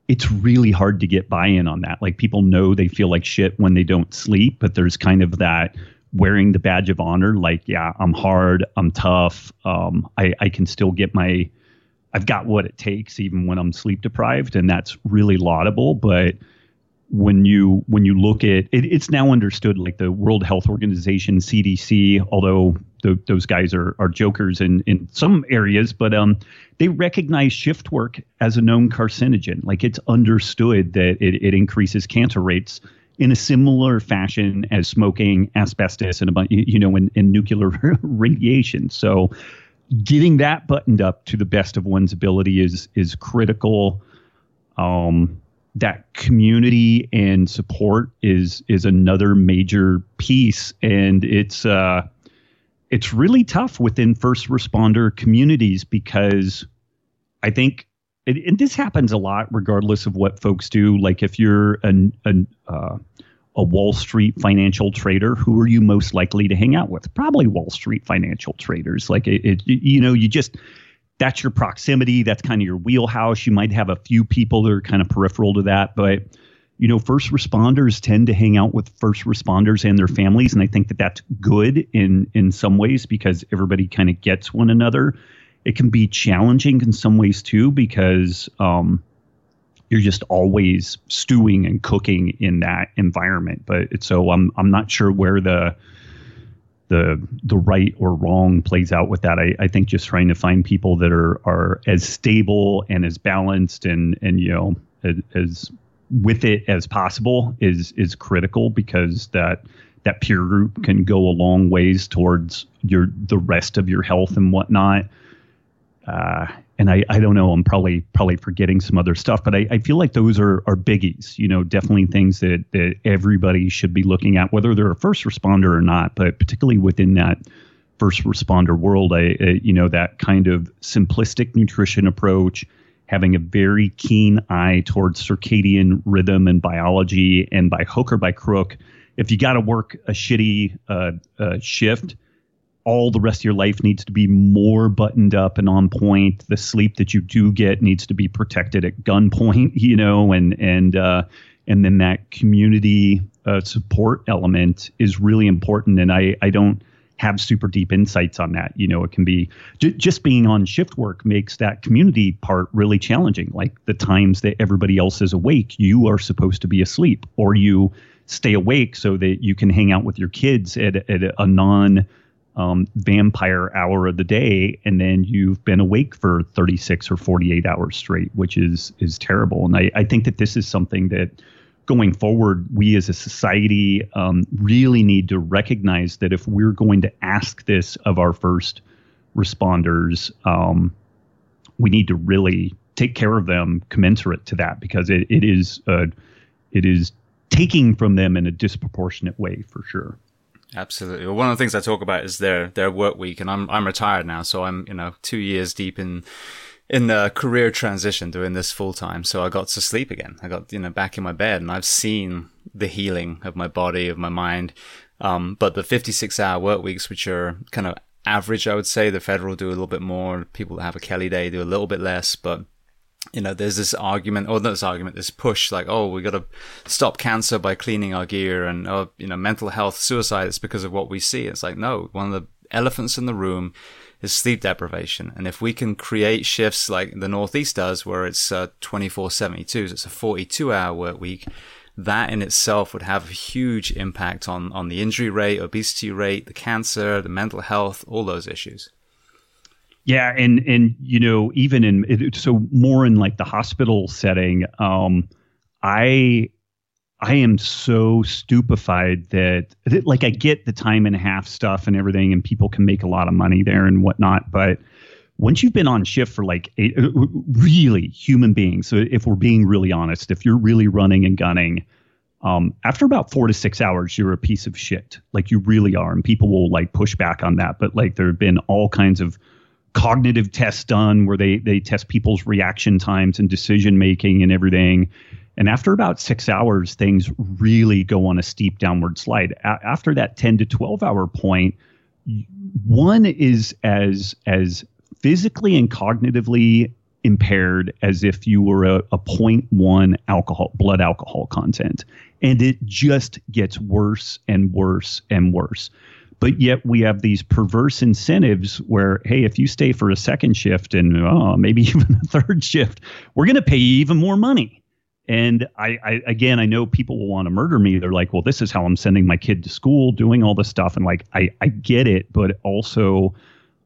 it's really hard to get buy-in on that. Like people know they feel like shit when they don't sleep, but there's kind of that wearing the badge of honor like yeah i'm hard i'm tough um, I, I can still get my i've got what it takes even when i'm sleep deprived and that's really laudable but when you when you look at it, it's now understood like the world health organization cdc although the, those guys are, are jokers in, in some areas but um, they recognize shift work as a known carcinogen. Like it's understood that it, it increases cancer rates in a similar fashion as smoking, asbestos, and a you know, in, in nuclear radiation. So, getting that buttoned up to the best of one's ability is is critical. Um, that community and support is is another major piece, and it's uh, it's really tough within first responder communities because I think and, and this happens a lot, regardless of what folks do. Like if you're an, an uh, a Wall Street financial trader, who are you most likely to hang out with? Probably Wall Street financial traders. Like it, it you know, you just that's your proximity. That's kind of your wheelhouse. You might have a few people that are kind of peripheral to that, but you know, first responders tend to hang out with first responders and their families, and I think that that's good in in some ways because everybody kind of gets one another. It can be challenging in some ways too because um, you're just always stewing and cooking in that environment. But so I'm I'm not sure where the the the right or wrong plays out with that. I, I think just trying to find people that are are as stable and as balanced and and you know as, as with it as possible is is critical because that that peer group can go a long ways towards your the rest of your health and whatnot. Uh, and I, I don't know, I'm probably probably forgetting some other stuff, but I, I feel like those are are biggies, you know, definitely things that that everybody should be looking at, whether they're a first responder or not, but particularly within that first responder world, I, I you know, that kind of simplistic nutrition approach, having a very keen eye towards circadian rhythm and biology, and by hook or by crook, if you got to work a shitty uh, uh, shift, all the rest of your life needs to be more buttoned up and on point. The sleep that you do get needs to be protected at gunpoint, you know, and and uh, and then that community uh, support element is really important. And I I don't have super deep insights on that. You know, it can be j- just being on shift work makes that community part really challenging. Like the times that everybody else is awake, you are supposed to be asleep, or you stay awake so that you can hang out with your kids at, at a non um, vampire hour of the day, and then you've been awake for 36 or 48 hours straight, which is is terrible. And I, I think that this is something that going forward, we as a society um, really need to recognize that if we're going to ask this of our first responders, um, we need to really take care of them commensurate to that because it, it is uh, it is taking from them in a disproportionate way for sure. Absolutely. Well, one of the things I talk about is their their work week, and I'm I'm retired now, so I'm you know two years deep in in the career transition doing this full time. So I got to sleep again. I got you know back in my bed, and I've seen the healing of my body, of my mind. Um, but the 56 hour work weeks, which are kind of average, I would say, the federal do a little bit more. People that have a Kelly day do a little bit less, but you know, there's this argument, or not this argument, this push, like, oh, we got to stop cancer by cleaning our gear, and oh, you know, mental health, suicide. It's because of what we see. It's like, no, one of the elephants in the room is sleep deprivation, and if we can create shifts like the Northeast does, where it's uh, 24 72, so it's a 42 hour work week, that in itself would have a huge impact on on the injury rate, obesity rate, the cancer, the mental health, all those issues. Yeah, and and you know even in so more in like the hospital setting, um, I I am so stupefied that, that like I get the time and a half stuff and everything, and people can make a lot of money there and whatnot, but once you've been on shift for like uh, really human beings, so if we're being really honest, if you're really running and gunning, um, after about four to six hours, you're a piece of shit. Like you really are, and people will like push back on that. But like there have been all kinds of cognitive tests done where they they test people's reaction times and decision making and everything. And after about six hours, things really go on a steep downward slide. A- after that 10 to 12 hour point, one is as as physically and cognitively impaired as if you were a, a 0.1 alcohol blood alcohol content and it just gets worse and worse and worse but yet we have these perverse incentives where, hey, if you stay for a second shift and oh, maybe even a third shift, we're going to pay you even more money. And I, I, again, I know people will want to murder me. They're like, well, this is how I'm sending my kid to school, doing all this stuff. And like, I, I get it, but also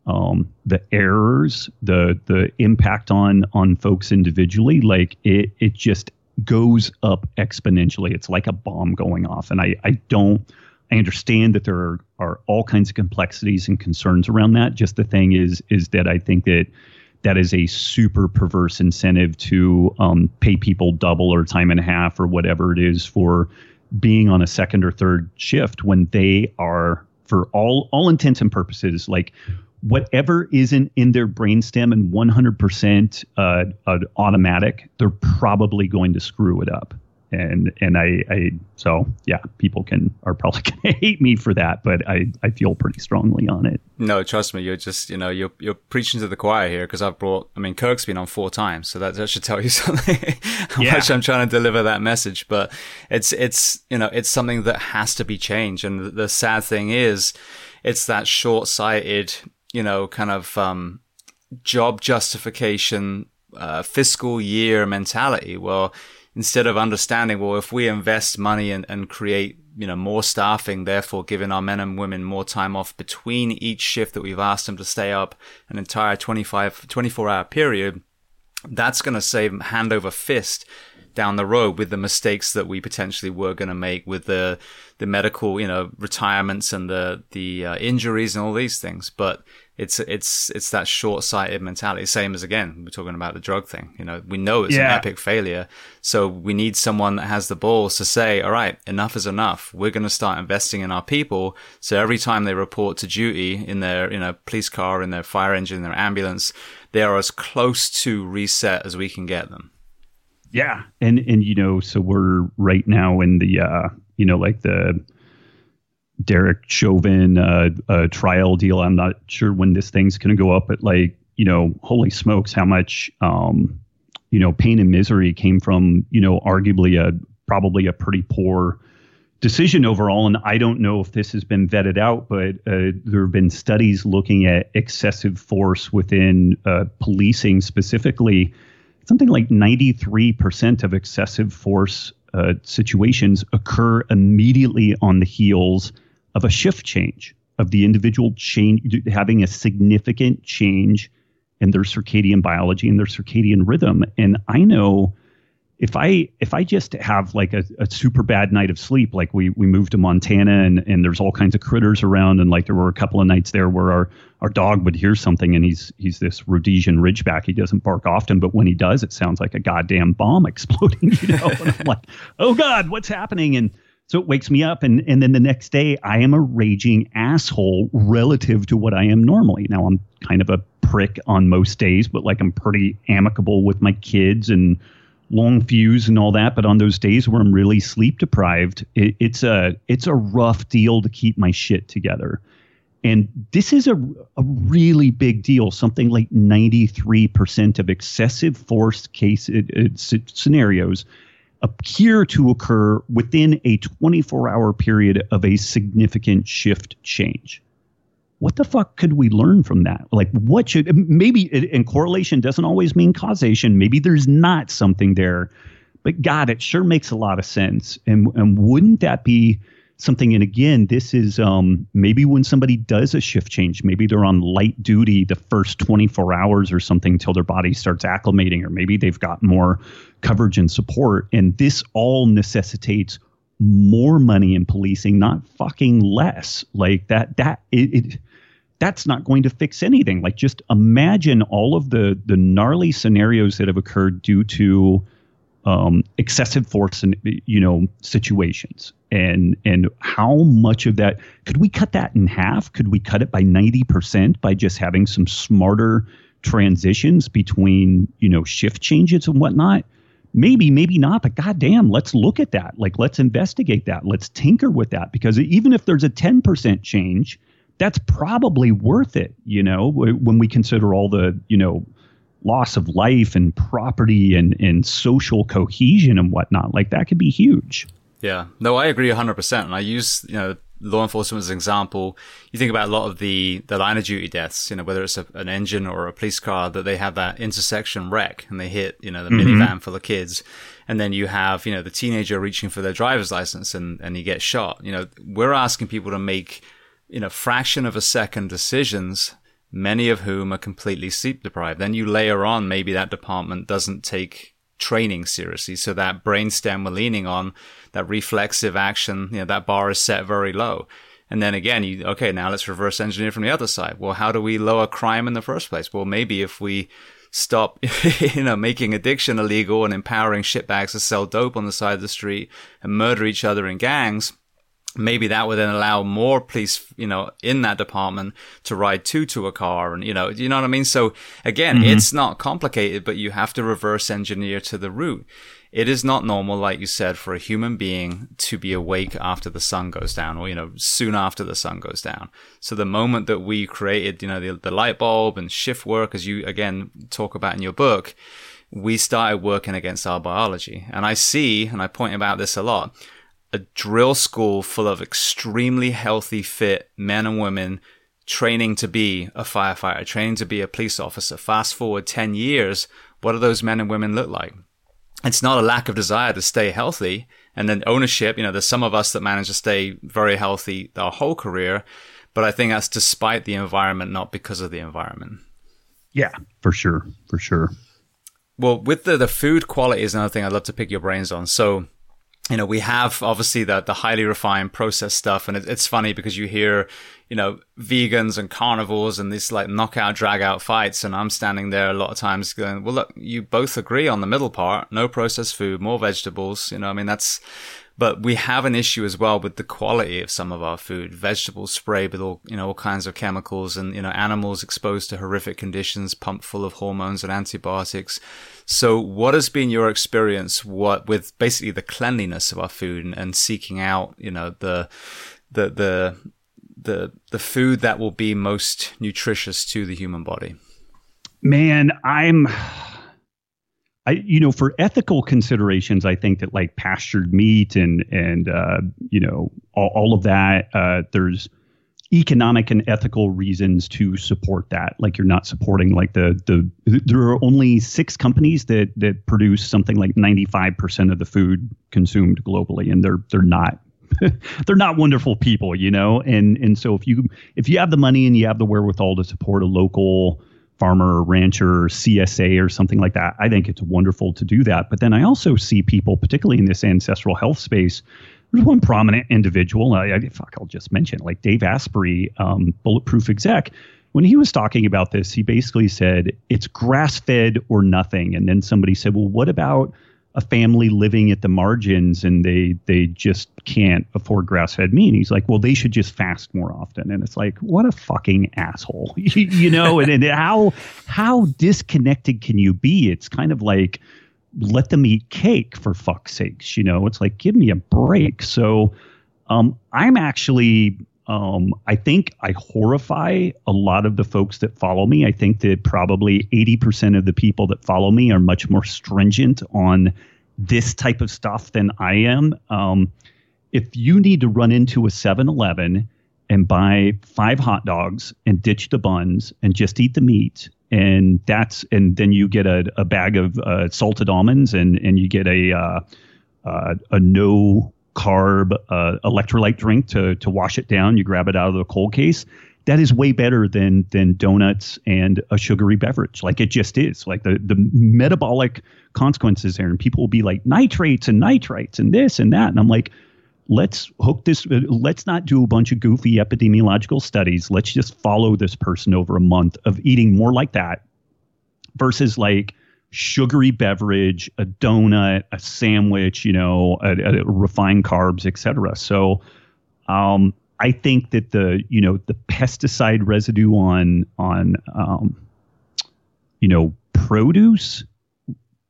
um, the errors, the the impact on on folks individually, like it it just goes up exponentially. It's like a bomb going off. And I, I don't I understand that there are, are all kinds of complexities and concerns around that. Just the thing is, is that I think that that is a super perverse incentive to um, pay people double or time and a half or whatever it is for being on a second or third shift when they are, for all all intents and purposes, like whatever isn't in their brainstem and 100% uh, uh, automatic, they're probably going to screw it up. And and I, I so yeah, people can are probably to hate me for that, but I, I feel pretty strongly on it. No, trust me, you're just you know you're you're preaching to the choir here because I've brought. I mean, Kirk's been on four times, so that, that should tell you something how yeah. much I'm trying to deliver that message. But it's it's you know it's something that has to be changed, and the, the sad thing is, it's that short sighted you know, kind of um, job justification, uh, fiscal year mentality. Well, instead of understanding, well, if we invest money and, and create, you know, more staffing, therefore giving our men and women more time off between each shift that we've asked them to stay up an entire 25, 24 hour period, that's going to save hand over fist down the road with the mistakes that we potentially were going to make with the the medical, you know, retirements and the the uh, injuries and all these things. But it's it's it's that short sighted mentality. Same as again, we're talking about the drug thing. You know, we know it's yeah. an epic failure, so we need someone that has the balls to say, "All right, enough is enough. We're going to start investing in our people." So every time they report to duty in their you know police car, in their fire engine, their ambulance, they are as close to reset as we can get them. Yeah, and and you know, so we're right now in the uh, you know like the Derek Chauvin uh, uh, trial deal. I'm not sure when this thing's going to go up, but like, you know, holy smokes, how much, um, you know, pain and misery came from, you know, arguably a probably a pretty poor decision overall. And I don't know if this has been vetted out, but uh, there have been studies looking at excessive force within uh, policing specifically. Something like 93% of excessive force uh, situations occur immediately on the heels of a shift change of the individual change having a significant change in their circadian biology and their circadian rhythm. And i know if i if i just have like a, a super bad night of sleep like we we moved to montana and and there's all kinds of critters around and like there were a couple of nights there where our our dog would hear something and he's he's this rhodesian ridgeback. He doesn't bark often but when he does it sounds like a goddamn bomb exploding you know? And i'm like oh god what's happening? And so it wakes me up, and, and then the next day, I am a raging asshole relative to what I am normally. Now, I'm kind of a prick on most days, but like I'm pretty amicable with my kids and long fuse and all that. But on those days where I'm really sleep deprived, it, it's a it's a rough deal to keep my shit together. And this is a, a really big deal. Something like 93% of excessive force case uh, uh scenarios appear to occur within a 24 hour period of a significant shift change. What the fuck could we learn from that? Like, what should maybe, and correlation doesn't always mean causation. Maybe there's not something there, but God, it sure makes a lot of sense. And, and wouldn't that be something and again this is um, maybe when somebody does a shift change maybe they're on light duty the first 24 hours or something until their body starts acclimating or maybe they've got more coverage and support and this all necessitates more money in policing not fucking less. Like that that it, it that's not going to fix anything. Like just imagine all of the the gnarly scenarios that have occurred due to um, excessive force and you know situations and and how much of that could we cut that in half? Could we cut it by 90% by just having some smarter transitions between you know shift changes and whatnot? Maybe maybe not but goddamn let's look at that. Like let's investigate that. Let's tinker with that. Because even if there's a 10% change that's probably worth it you know when we consider all the you know loss of life and property and, and social cohesion and whatnot. Like that could be huge. Yeah, no, I agree 100%. And I use, you know, law enforcement as an example. You think about a lot of the, the line of duty deaths, you know, whether it's a, an engine or a police car, that they have that intersection wreck and they hit, you know, the mm-hmm. minivan full of kids. And then you have, you know, the teenager reaching for their driver's license and, and he gets shot. You know, we're asking people to make, you know, fraction of a second decisions many of whom are completely sleep deprived. Then you layer on maybe that department doesn't take training seriously. So that brainstem we're leaning on, that reflexive action, you know, that bar is set very low. And then again, you, okay, now let's reverse engineer from the other side. Well, how do we lower crime in the first place? Well, maybe if we stop, you know, making addiction illegal and empowering shitbags to sell dope on the side of the street and murder each other in gangs, maybe that would then allow more police, you know, in that department to ride two to a car and, you know, you know what I mean? So again, mm-hmm. it's not complicated, but you have to reverse engineer to the root. It is not normal, like you said, for a human being to be awake after the sun goes down or, you know, soon after the sun goes down. So the moment that we created, you know, the, the light bulb and shift work, as you again talk about in your book, we started working against our biology. And I see, and I point about this a lot, a drill school full of extremely healthy, fit men and women training to be a firefighter, training to be a police officer. Fast forward 10 years, what do those men and women look like? It's not a lack of desire to stay healthy and then ownership. You know, there's some of us that manage to stay very healthy our whole career, but I think that's despite the environment, not because of the environment. Yeah, for sure. For sure. Well, with the, the food quality is another thing I'd love to pick your brains on. So, you know, we have obviously the, the highly refined processed stuff. And it, it's funny because you hear, you know, vegans and carnivores and these like knockout, drag out fights. And I'm standing there a lot of times going, well, look, you both agree on the middle part, no processed food, more vegetables. You know, I mean, that's, but we have an issue as well with the quality of some of our food. Vegetables sprayed with all, you know, all kinds of chemicals and, you know, animals exposed to horrific conditions, pumped full of hormones and antibiotics. So what has been your experience what with basically the cleanliness of our food and, and seeking out, you know, the, the, the, the, the food that will be most nutritious to the human body? Man, I'm, I, you know, for ethical considerations, I think that like pastured meat and and uh, you know all, all of that, uh, there's economic and ethical reasons to support that. Like you're not supporting like the the there are only six companies that that produce something like 95% of the food consumed globally, and they're they're not they're not wonderful people, you know. And and so if you if you have the money and you have the wherewithal to support a local farmer rancher CSA or something like that. I think it's wonderful to do that. But then I also see people, particularly in this ancestral health space, there's one prominent individual, I, I fuck, I'll just mention, like Dave Asprey, um, Bulletproof exec. When he was talking about this, he basically said it's grass fed or nothing. And then somebody said, well, what about a family living at the margins and they they just can't afford grass fed meat. And he's like, well, they should just fast more often. And it's like, what a fucking asshole, you know? and, and how how disconnected can you be? It's kind of like let them eat cake for fuck's sakes. You know, it's like give me a break. So um, I'm actually um, I think I horrify a lot of the folks that follow me. I think that probably 80% of the people that follow me are much more stringent on this type of stuff than I am. Um, if you need to run into a 7 Eleven and buy five hot dogs and ditch the buns and just eat the meat, and that's and then you get a, a bag of uh, salted almonds and and you get a uh, uh, a no carb uh, electrolyte drink to to wash it down. You grab it out of the cold case. That is way better than than donuts and a sugary beverage. Like it just is. Like the the metabolic consequences there, and people will be like nitrates and nitrites and this and that, and I'm like, let's hook this. Uh, let's not do a bunch of goofy epidemiological studies. Let's just follow this person over a month of eating more like that versus like sugary beverage, a donut, a sandwich, you know, a, a refined carbs, etc. So, um, I think that the you know the pesticide residue on on um, you know produce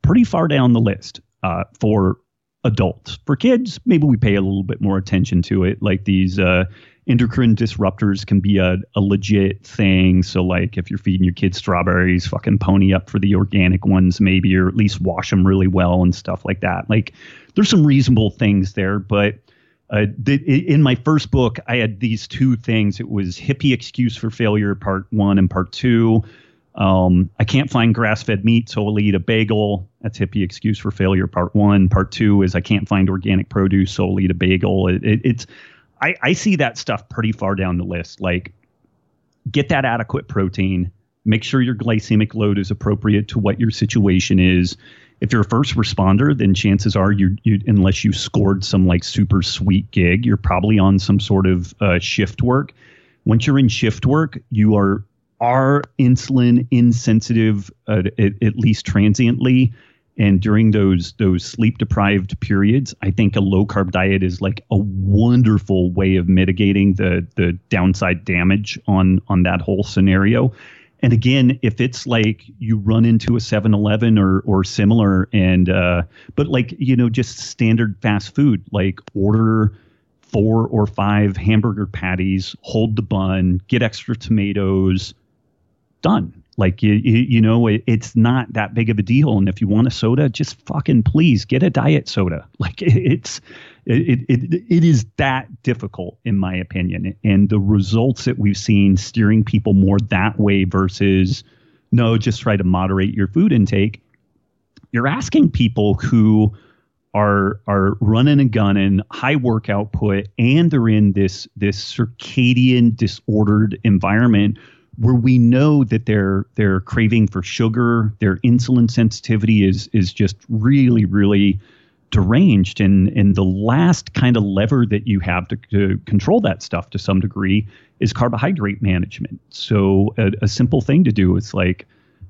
pretty far down the list uh, for adults. For kids, maybe we pay a little bit more attention to it. Like these uh, endocrine disruptors can be a, a legit thing. So, like, if you're feeding your kids strawberries, fucking pony up for the organic ones, maybe, or at least wash them really well and stuff like that. Like, there's some reasonable things there, but. Uh, in my first book, I had these two things. It was hippie excuse for failure, part one and part two. Um, I can't find grass fed meat, so I'll eat a bagel. That's hippie excuse for failure. Part one. Part two is I can't find organic produce, so I'll eat a bagel. It, it, it's I, I see that stuff pretty far down the list. Like, get that adequate protein. Make sure your glycemic load is appropriate to what your situation is. If you're a first responder, then chances are you, you unless you scored some like super sweet gig, you're probably on some sort of uh, shift work. Once you're in shift work, you are are insulin insensitive, uh, at, at least transiently And during those those sleep deprived periods, I think a low carb diet is like a wonderful way of mitigating the the downside damage on on that whole scenario. And again, if it's like you run into a 7-Eleven or or similar, and uh, but like you know just standard fast food, like order four or five hamburger patties, hold the bun, get extra tomatoes, done. Like you, you, you know, it, it's not that big of a deal. And if you want a soda, just fucking please get a diet soda. Like it, it's, it, it, it is that difficult in my opinion. And the results that we've seen steering people more that way versus no, just try to moderate your food intake. You're asking people who are are running a gun and gunning, high work output, and they're in this this circadian disordered environment where we know that their their craving for sugar, their insulin sensitivity is is just really really deranged. And and the last kind of lever that you have to, to control that stuff to some degree is carbohydrate management. So a, a simple thing to do is like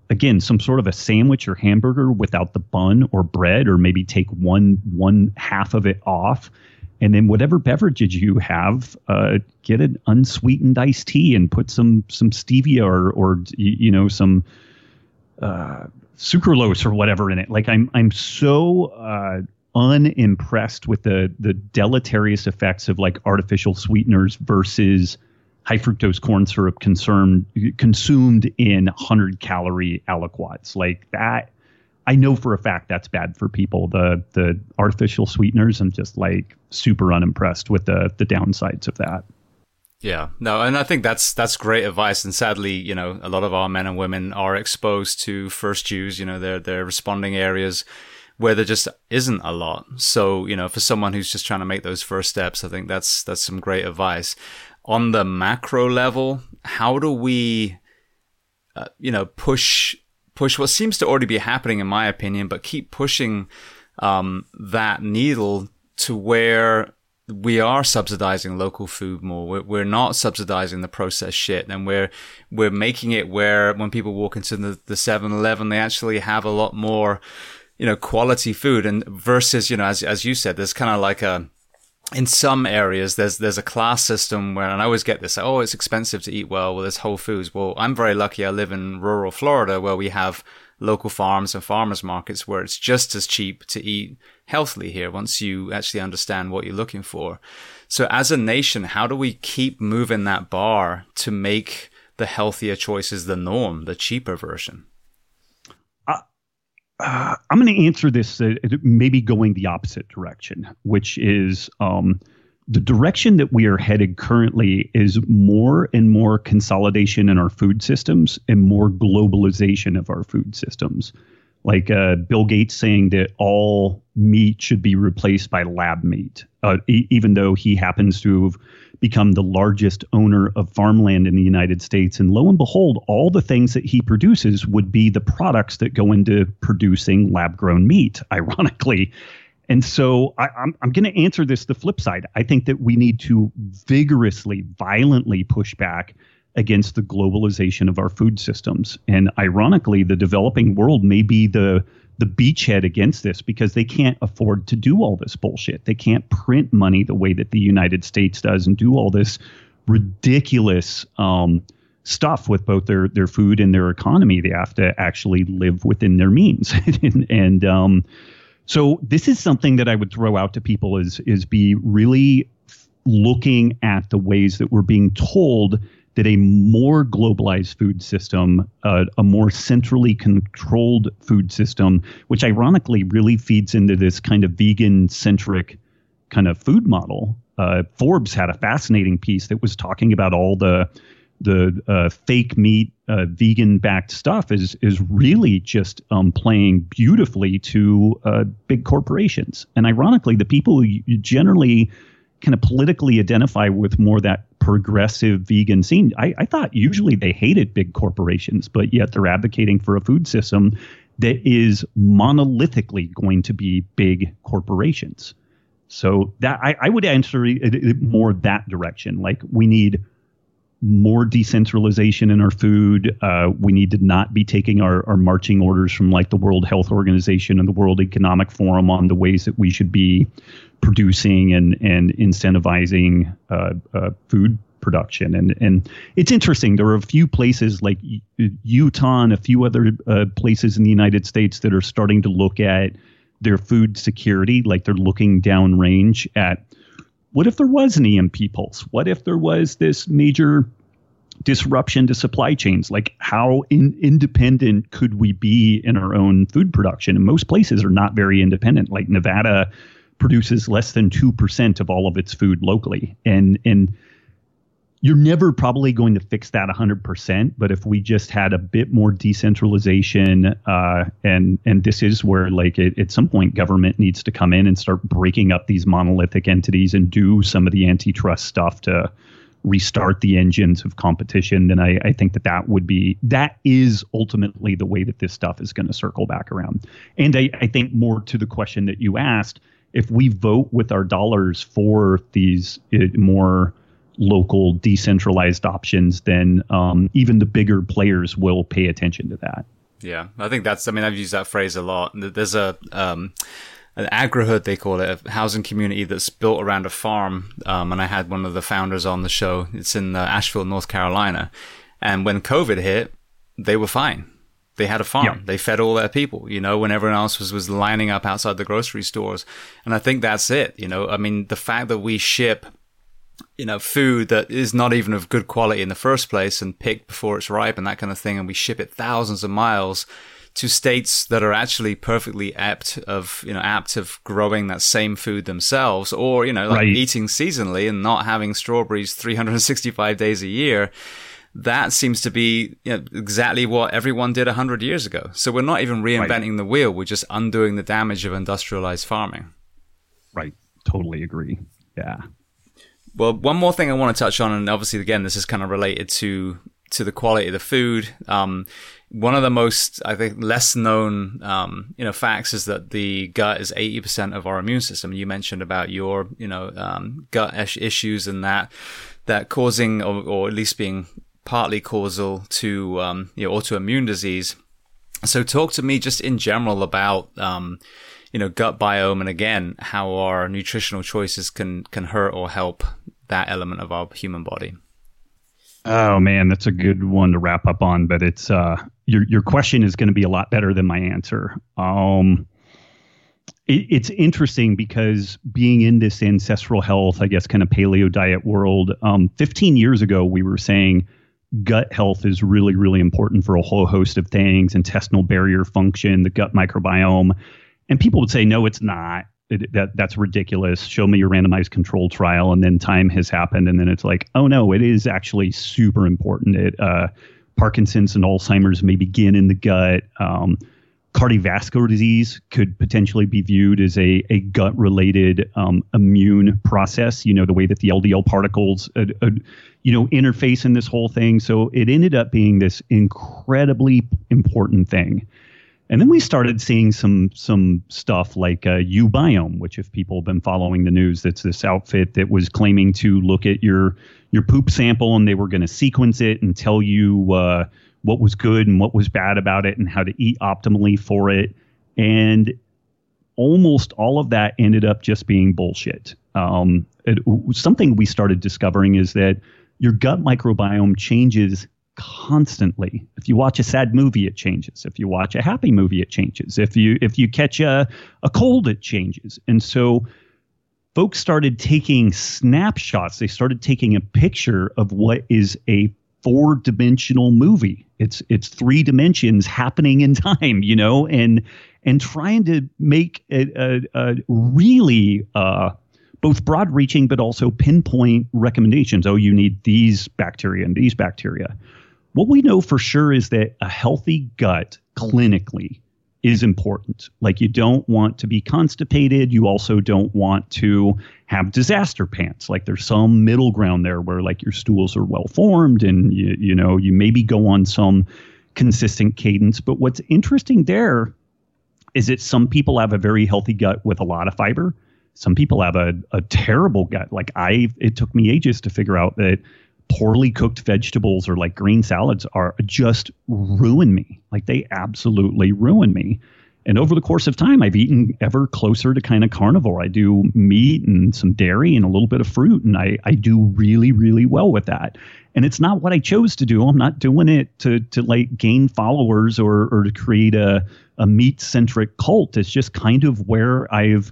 again some sort of a sandwich or hamburger without the bun or bread or maybe take one one half of it off and then whatever beverages you have, uh, get an unsweetened iced tea and put some some stevia or or you know some uh, sucralose or whatever in it. Like I'm I'm so uh, unimpressed with the the deleterious effects of like artificial sweeteners versus high fructose corn syrup consumed consumed in 100 calorie aliquots. Like that I know for a fact that's bad for people. The the artificial sweeteners, I'm just like super unimpressed with the the downsides of that. Yeah, no, and I think that's that's great advice. And sadly, you know, a lot of our men and women are exposed to first Jews. You know, their their responding areas where there just isn't a lot. So, you know, for someone who's just trying to make those first steps, I think that's that's some great advice. On the macro level, how do we, uh, you know, push push what seems to already be happening, in my opinion, but keep pushing um, that needle to where we are subsidizing local food more. We're, we're not subsidizing the processed shit, and we're we're making it where when people walk into the the Seven Eleven, they actually have a lot more, you know, quality food. And versus, you know, as as you said, there's kind of like a in some areas there's there's a class system where and I always get this oh it's expensive to eat well. Well there's Whole Foods. Well I'm very lucky. I live in rural Florida where we have local farms and farmers markets where it's just as cheap to eat healthily here once you actually understand what you're looking for. So as a nation how do we keep moving that bar to make the healthier choices the norm the cheaper version uh, I'm going to answer this uh, maybe going the opposite direction, which is um, the direction that we are headed currently is more and more consolidation in our food systems and more globalization of our food systems. Like uh, Bill Gates saying that all meat should be replaced by lab meat, uh, e- even though he happens to have become the largest owner of farmland in the United States. And lo and behold, all the things that he produces would be the products that go into producing lab grown meat, ironically. And so I, I'm, I'm going to answer this the flip side. I think that we need to vigorously, violently push back against the globalization of our food systems. And ironically, the developing world may be the the beachhead against this because they can't afford to do all this bullshit. They can't print money the way that the United States does and do all this ridiculous um, stuff with both their their food and their economy. They have to actually live within their means, and, and um, so this is something that I would throw out to people is is be really looking at the ways that we're being told that a more globalized food system, uh, a more centrally controlled food system, which ironically really feeds into this kind of vegan centric kind of food model. Uh, Forbes had a fascinating piece that was talking about all the the uh, fake meat, uh, vegan backed stuff is is really just um, playing beautifully to uh, big corporations. And ironically, the people who generally kind of politically identify with more that progressive vegan scene. I, I thought usually they hated big corporations, but yet they're advocating for a food system that is monolithically going to be big corporations. So that I, I would answer it, it more that direction. Like we need more decentralization in our food. Uh, we need to not be taking our, our marching orders from like the World Health Organization and the World Economic Forum on the ways that we should be producing and and incentivizing uh, uh, food production. And and it's interesting. There are a few places like Utah and a few other uh, places in the United States that are starting to look at their food security, like they're looking downrange at what if there was an EMP pulse? What if there was this major disruption to supply chains? Like, how in, independent could we be in our own food production? And most places are not very independent. Like Nevada produces less than two percent of all of its food locally, and and you're never probably going to fix that 100% but if we just had a bit more decentralization uh, and and this is where like it, at some point government needs to come in and start breaking up these monolithic entities and do some of the antitrust stuff to restart the engines of competition then I, I think that that would be that is ultimately the way that this stuff is going to circle back around. And I, I think more to the question that you asked if we vote with our dollars for these uh, more local decentralized options, then um, even the bigger players will pay attention to that. Yeah, I think that's. I mean, I've used that phrase a lot. There's a um, an agrihood they call it, a housing community that's built around a farm. Um, and I had one of the founders on the show. It's in uh, Asheville, North Carolina. And when COVID hit, they were fine. They had a farm. Yeah. They fed all their people, you know, when everyone else was, was lining up outside the grocery stores. And I think that's it. You know, I mean, the fact that we ship you know, food that is not even of good quality in the first place and picked before it's ripe and that kind of thing. And we ship it thousands of miles to states that are actually perfectly apt of, you know, apt of growing that same food themselves or, you know, like right. eating seasonally and not having strawberries 365 days a year. That seems to be you know, exactly what everyone did 100 years ago. So we're not even reinventing right. the wheel. We're just undoing the damage of industrialized farming. Right. Totally agree. Yeah. Well, one more thing I want to touch on, and obviously, again, this is kind of related to to the quality of the food. Um, one of the most, I think, less known, um, you know, facts is that the gut is 80% of our immune system. You mentioned about your, you know, um, gut issues and that, that causing, or, or, at least being partly causal to, um, autoimmune disease. So talk to me just in general about, um, you know, gut biome and again, how our nutritional choices can, can hurt or help that element of our human body. Oh man, that's a good one to wrap up on, but it's, uh, your, your question is going to be a lot better than my answer. Um, it, it's interesting because being in this ancestral health, I guess, kind of paleo diet world, um, 15 years ago, we were saying, gut health is really, really important for a whole host of things intestinal barrier function, the gut microbiome. And people would say, no, it's not. It, that that's ridiculous. Show me your randomized control trial, and then time has happened, and then it's like, oh no, it is actually super important. It uh, Parkinson's and Alzheimer's may begin in the gut. Um, cardiovascular disease could potentially be viewed as a, a gut related um, immune process. You know the way that the LDL particles, uh, uh, you know, interface in this whole thing. So it ended up being this incredibly important thing. And then we started seeing some some stuff like uh, uBiome, which if people have been following the news, that's this outfit that was claiming to look at your your poop sample and they were going to sequence it and tell you uh, what was good and what was bad about it and how to eat optimally for it. And almost all of that ended up just being bullshit. Um, it, something we started discovering is that your gut microbiome changes constantly. If you watch a sad movie, it changes. If you watch a happy movie, it changes. If you if you catch a, a cold, it changes. And so folks started taking snapshots. They started taking a picture of what is a four-dimensional movie. It's it's three dimensions happening in time, you know, and and trying to make a, a, a really uh, both broad reaching but also pinpoint recommendations. Oh, you need these bacteria and these bacteria. What we know for sure is that a healthy gut clinically is important. Like you don't want to be constipated. You also don't want to have disaster pants. Like there's some middle ground there where like your stools are well formed and you, you know, you maybe go on some consistent cadence. But what's interesting there is that some people have a very healthy gut with a lot of fiber. Some people have a, a terrible gut. Like I, it took me ages to figure out that poorly cooked vegetables or like green salads are just ruin me. Like they absolutely ruin me. And over the course of time, I've eaten ever closer to kind of carnivore. I do meat and some dairy and a little bit of fruit, and I, I do really, really well with that. And it's not what I chose to do. I'm not doing it to to like gain followers or or to create a a meat centric cult. It's just kind of where I've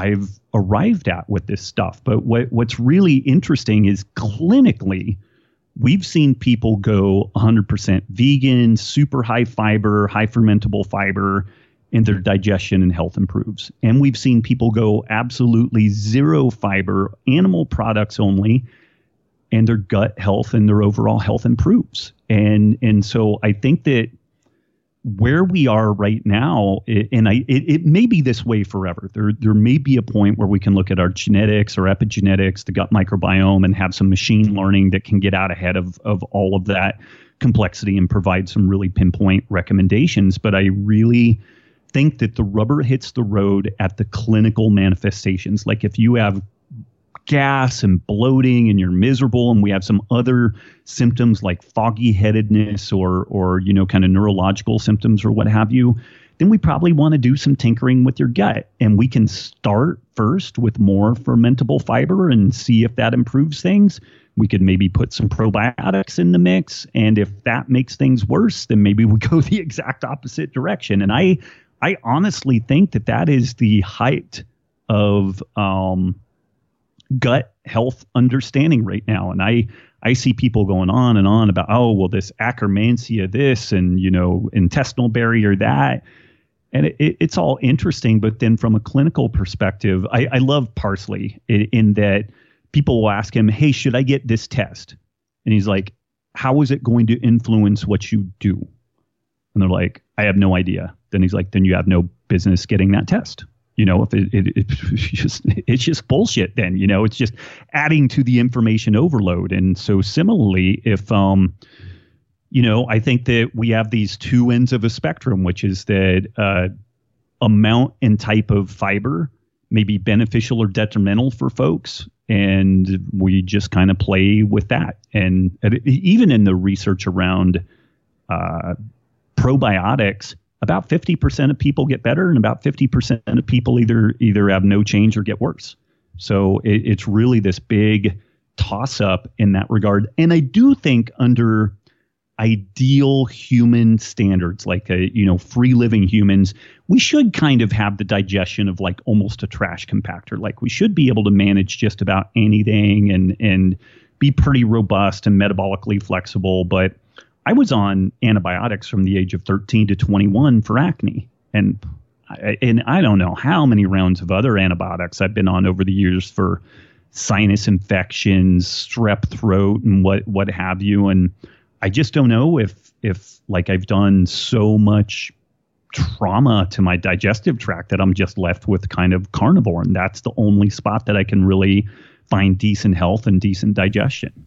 I've arrived at with this stuff. But what what's really interesting is clinically we've seen people go 100% vegan, super high fiber, high fermentable fiber, and their digestion and health improves. And we've seen people go absolutely zero fiber, animal products only, and their gut health and their overall health improves. And and so I think that where we are right now, and I it, it may be this way forever. There there may be a point where we can look at our genetics or epigenetics, the gut microbiome, and have some machine learning that can get out ahead of of all of that complexity and provide some really pinpoint recommendations. But I really think that the rubber hits the road at the clinical manifestations. Like if you have gas and bloating and you're miserable and we have some other symptoms like foggy headedness or or you know kind of neurological symptoms or what have you then we probably want to do some tinkering with your gut. And we can start first with more fermentable fiber and see if that improves things. We could maybe put some probiotics in the mix and if that makes things worse then maybe we go the exact opposite direction. And i I honestly think that that is the height of um, gut health understanding right now. And I I see people going on and on about oh well this Akkermansia this and you know intestinal barrier that. And it, it, it's all interesting, but then from a clinical perspective, I, I love Parsley in, in that people will ask him, "Hey, should I get this test?" And he's like, "How is it going to influence what you do?" And they're like, "I have no idea." then he's like, then you have no business getting that test. You know, if it, it, it's just it's just bullshit. Then you know, it's just adding to the information overload. And so similarly, if um, you know, I think that we have these two ends of a spectrum, which is that uh, amount and type of fiber may be beneficial or detrimental for folks and we just kind of play with that and even in the research around uh, probiotics about 50% of people get better and about 50% of people either either have no change or get worse. So it, it's really this big toss up in that regard. And i do think under ideal human standards like a you know free living humans we should kind of have the digestion of like almost a trash compactor. Like we should be able to manage just about anything and and be pretty robust and metabolically flexible. But I was on antibiotics from the age of 13 to 21 for acne. And I, and I don't know how many rounds of other antibiotics I've been on over the years for sinus infections, strep throat, and what what have you. And I just don't know if if like I've done so much trauma to my digestive tract that I'm just left with kind of carnivore, and that's the only spot that I can really find decent health and decent digestion.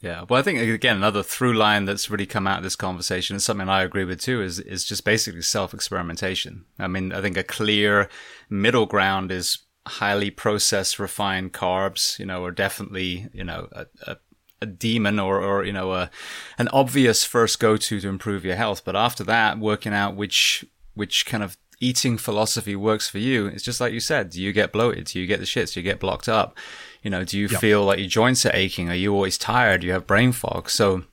Yeah, well, I think again another through line that's really come out of this conversation is something I agree with too. Is is just basically self experimentation. I mean, I think a clear middle ground is highly processed, refined carbs. You know, are definitely you know a, a, a demon or or you know a an obvious first go to to improve your health. But after that, working out which which kind of eating philosophy works for you. It's just like you said. Do you get bloated? Do you get the shits? Do you get blocked up? You know, do you yep. feel like your joints are aching? Are you always tired? Do you have brain fog? So,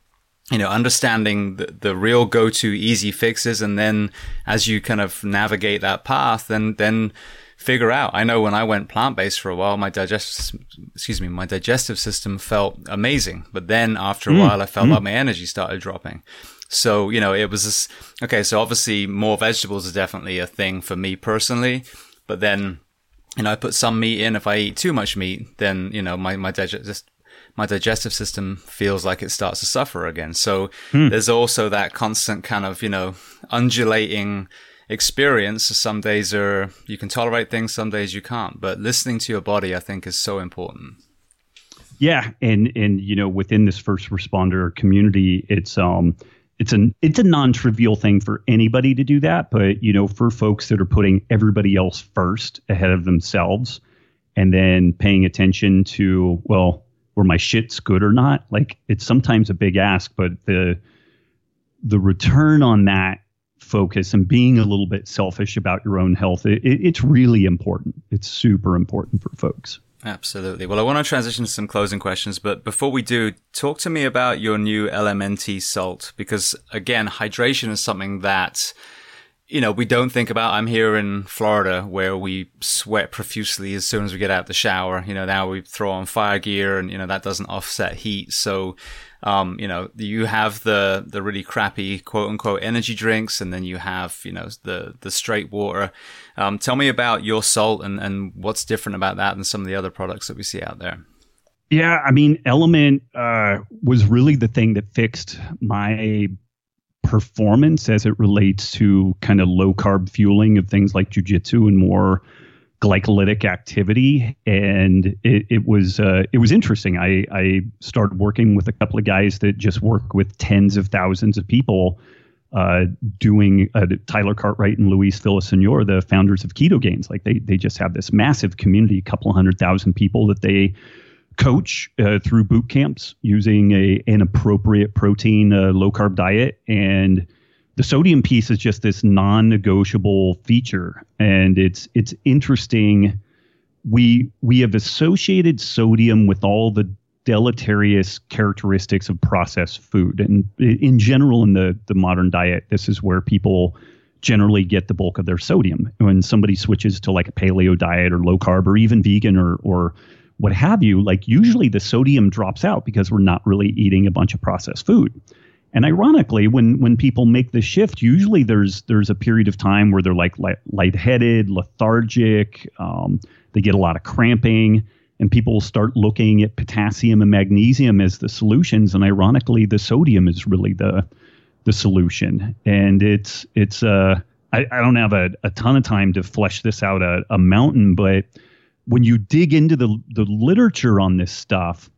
you know, understanding the, the real go-to easy fixes. And then as you kind of navigate that path, then, then figure out. I know when I went plant-based for a while, my digestive, excuse me, my digestive system felt amazing. But then after a mm. while, I felt mm. like my energy started dropping. So, you know, it was this, okay. So obviously more vegetables is definitely a thing for me personally, but then you know, I put some meat in. If I eat too much meat, then, you know, my, my digest, my digestive system feels like it starts to suffer again. So hmm. there's also that constant kind of, you know, undulating experience. Some days are, you can tolerate things, some days you can't, but listening to your body, I think is so important. Yeah. And, and, you know, within this first responder community, it's, um, it's an it's a non-trivial thing for anybody to do that but you know for folks that are putting everybody else first ahead of themselves and then paying attention to well or my shit's good or not. Like it's sometimes a big ask, but the the return on that focus and being a little bit selfish about your own health, it, it's really important. It's super important for folks. Absolutely. Well, I want to transition to some closing questions, but before we do, talk to me about your new LMNT salt, because again, hydration is something that you know, we don't think about. I'm here in Florida where we sweat profusely as soon as we get out the shower. You know, now we throw on fire gear and, you know, that doesn't offset heat. So, um, you know, you have the, the really crappy quote unquote energy drinks and then you have, you know, the, the straight water. Um, tell me about your salt and, and what's different about that than some of the other products that we see out there. Yeah, I mean, LMNT uh, was really the thing that fixed my performance as it relates to kind of low carb fueling of things like jujitsu and more glycolytic activity and it, it was uh, it was interesting I, I started working with a couple of guys that just work with tens of thousands of people uh, doing uh, Tyler Cartwright and Luis Villasenor, the founders of Keto Ketogains. Like they they just have this massive community, a couple hundred thousand people that they coach uh, through boot camps using a an appropriate protein uh, low carb diet and the sodium piece is just this non-negotiable feature and it's it's interesting. We we have associated sodium with all the deleterious characteristics of processed food. And in general in the the modern diet this is where people generally get the bulk of their sodium. When somebody switches to like a paleo diet or low carb or even vegan or or what have you, like usually the sodium drops out because we're not really eating a bunch of processed food. And ironically, when when people make the shift, usually there's there's a period of time where they're like light, lightheaded, lethargic, um, they get a lot of cramping, and people start looking at potassium and magnesium as the solutions. And ironically, the sodium is really the the solution. And it's it's uh I, I don't have a, a ton of time to flesh this out a, a mountain, but when you dig into the, the literature on this stuff,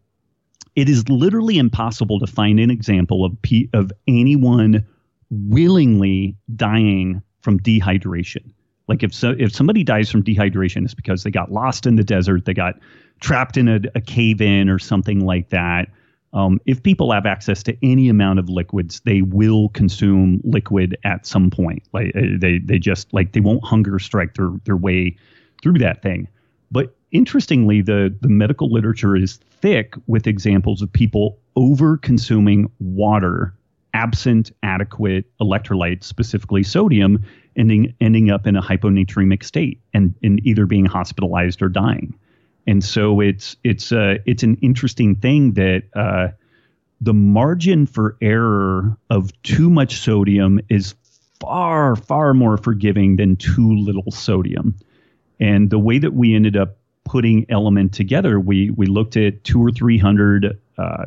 it is literally impossible to find an example of, of anyone willingly dying from dehydration. Like if so, if somebody dies from dehydration, it's because they got lost in the desert, they got trapped in a, a cave in or something like that. Um, if people have access to any amount of liquids, they will consume liquid at some point. Like uh, they they just like they won't hunger strike their their way through that thing. Interestingly, the, the medical literature is thick with examples of people over consuming water absent adequate electrolytes, specifically sodium, ending ending up in a hyponatremic state and, in either being hospitalized or dying. And so it's it's uh, it's an interesting thing that uh, the margin for error of too much sodium is far far more forgiving than too little sodium. And the way that we ended up putting LMNT together, we we looked at two or three hundred uh,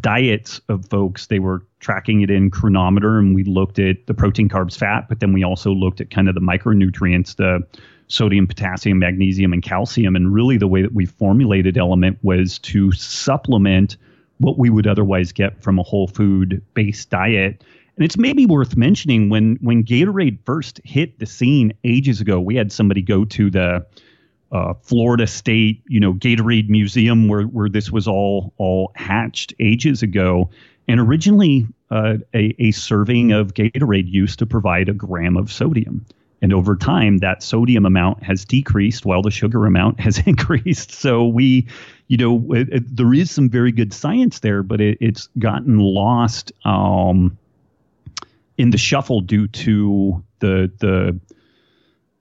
diets of folks. They were tracking it in Cronometer, and we looked at the protein, carbs, fat, but then we also looked at kind of the micronutrients, the sodium, potassium, magnesium, and calcium. And really, the way that we formulated LMNT was to supplement what we would otherwise get from a whole food based diet and it's maybe worth mentioning when when Gatorade first hit the scene ages ago, we had somebody go to the uh, Florida State, you know, Gatorade Museum where where this was all all hatched ages ago. And originally, uh, a, a serving of Gatorade used to provide a gram of sodium. And over time, that sodium amount has decreased while the sugar amount has increased. So we, you know, it, it, there is some very good science there, but it, it's gotten lost. Um, in the shuffle due to the the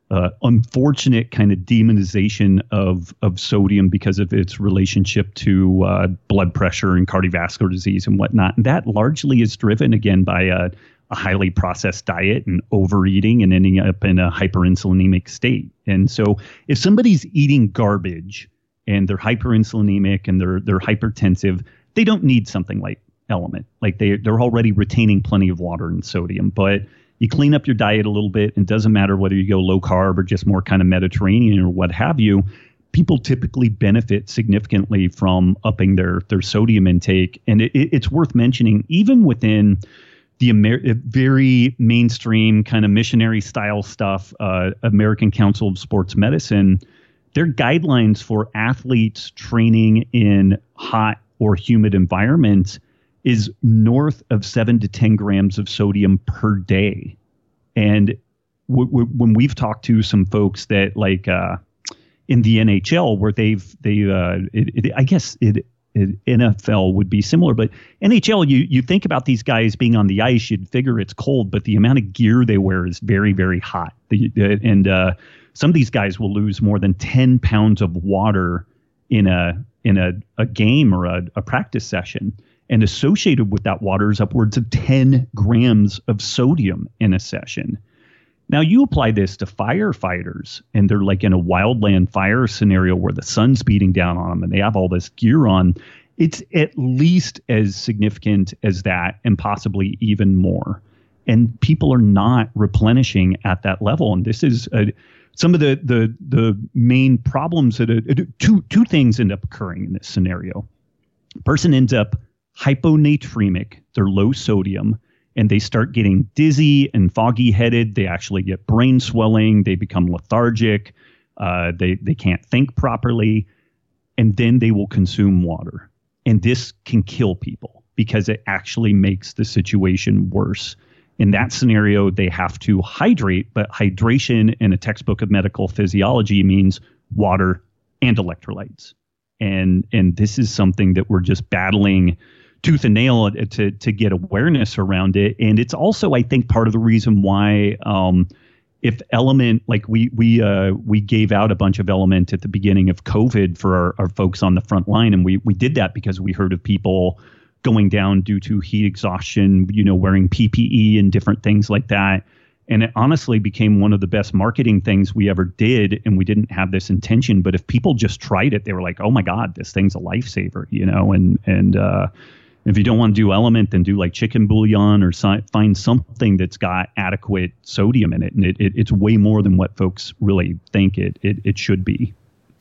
uh, unfortunate kind of demonization of of sodium because of its relationship to uh, blood pressure and cardiovascular disease and whatnot. And that largely is driven again by a, a, highly processed diet and overeating and ending up in a hyperinsulinemic state. And so, if somebody's eating garbage and they're hyperinsulinemic and they're they're hypertensive, they don't need something like LMNT. Like they they're already retaining plenty of water and sodium, but you clean up your diet a little bit, and it doesn't matter whether you go low carb or just more kind of Mediterranean or what have you. People typically benefit significantly from upping their their sodium intake, and it, it's worth mentioning even within the Amer- very mainstream kind of missionary style stuff, uh, American Council of Sports Medicine their guidelines for athletes training in hot or humid environments is north of seven to 10 grams of sodium per day. And w- w- when we've talked to some folks that like uh, in the NHL, where they've, they, uh, it, it, I guess it, it, NFL would be similar, but NHL, you, you think about these guys being on the ice, you'd figure it's cold, but the amount of gear they wear is very, very hot. The, and uh, some of these guys will lose more than 10 pounds of water in a in a, a game or a, a practice session. And associated with that water is upwards of 10 grams of sodium in a session. Now you apply this to firefighters, and they're like in a wildland fire scenario where the sun's beating down on them, and they have all this gear on. It's at least as significant as that, and possibly even more. And people are not replenishing at that level. And this is a, some of the the the main problems that uh, two two things end up occurring in this scenario. Person ends up hyponatremic, they're low sodium, and they start getting dizzy and foggy headed. They actually get brain swelling. They become lethargic. Uh, they they can't think properly, and then they will consume water, and this can kill people because it actually makes the situation worse in that scenario, they have to hydrate, but hydration in a textbook of medical physiology means water and electrolytes. And and this is something that we're just battling tooth and nail to to get awareness around it. And it's also, I think, part of the reason why um, if LMNT like we we uh, we gave out a bunch of LMNT at the beginning of COVID for our, our folks on the front line, and we we did that because we heard of people going down due to heat exhaustion, you know, wearing PPE and different things like that. And it honestly became one of the best marketing things we ever did. And we didn't have this intention, but if people just tried it, they were like, "Oh my God, this thing's a lifesaver," you know. And and uh, if you don't want to do LMNT, then do like chicken bouillon or si- find something that's got adequate sodium in it. And it, it, it's way more than what folks really think it it, it should be.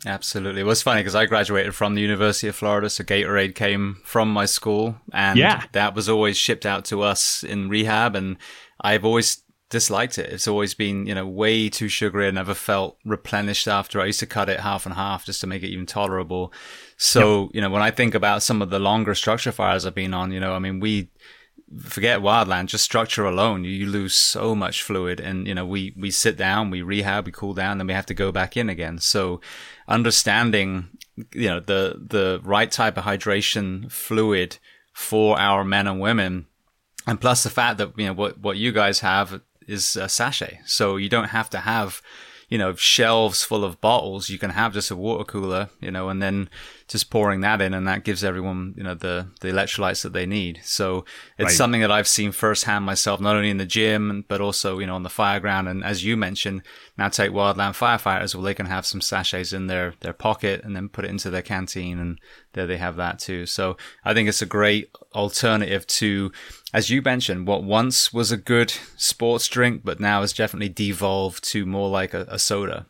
Absolutely. It was funny because I graduated from the University of Florida, so Gatorade came from my school, and yeah. that was always shipped out to us in rehab. And I've always disliked it. It's always been, you know, way too sugary. I never felt replenished after. I used to cut it half and half just to make it even tolerable. So, yep. you know, when I think about some of the longer structure fires I've been on, you know, I mean, we forget wildland, just structure alone, you, you, lose so much fluid. And, you know, we, we sit down, we rehab, we cool down, then we have to go back in again. So understanding, you know, the, the right type of hydration fluid for our men and women. And plus the fact that, you know, what, what you guys have is a sachet. So you don't have to have, you know, shelves full of bottles. You can have just a water cooler, you know, and then just pouring that in and that gives everyone, you know, the, the electrolytes that they need. So it's right. something that I've seen firsthand myself, not only in the gym, but also, you know, on the fireground. And as you mentioned, now take wildland firefighters, well, they can have some sachets in their, their pocket and then put it into their canteen. And there they have that too. So I think it's a great alternative to, as you mentioned, what once was a good sports drink, but now has definitely devolved to more like a, a soda.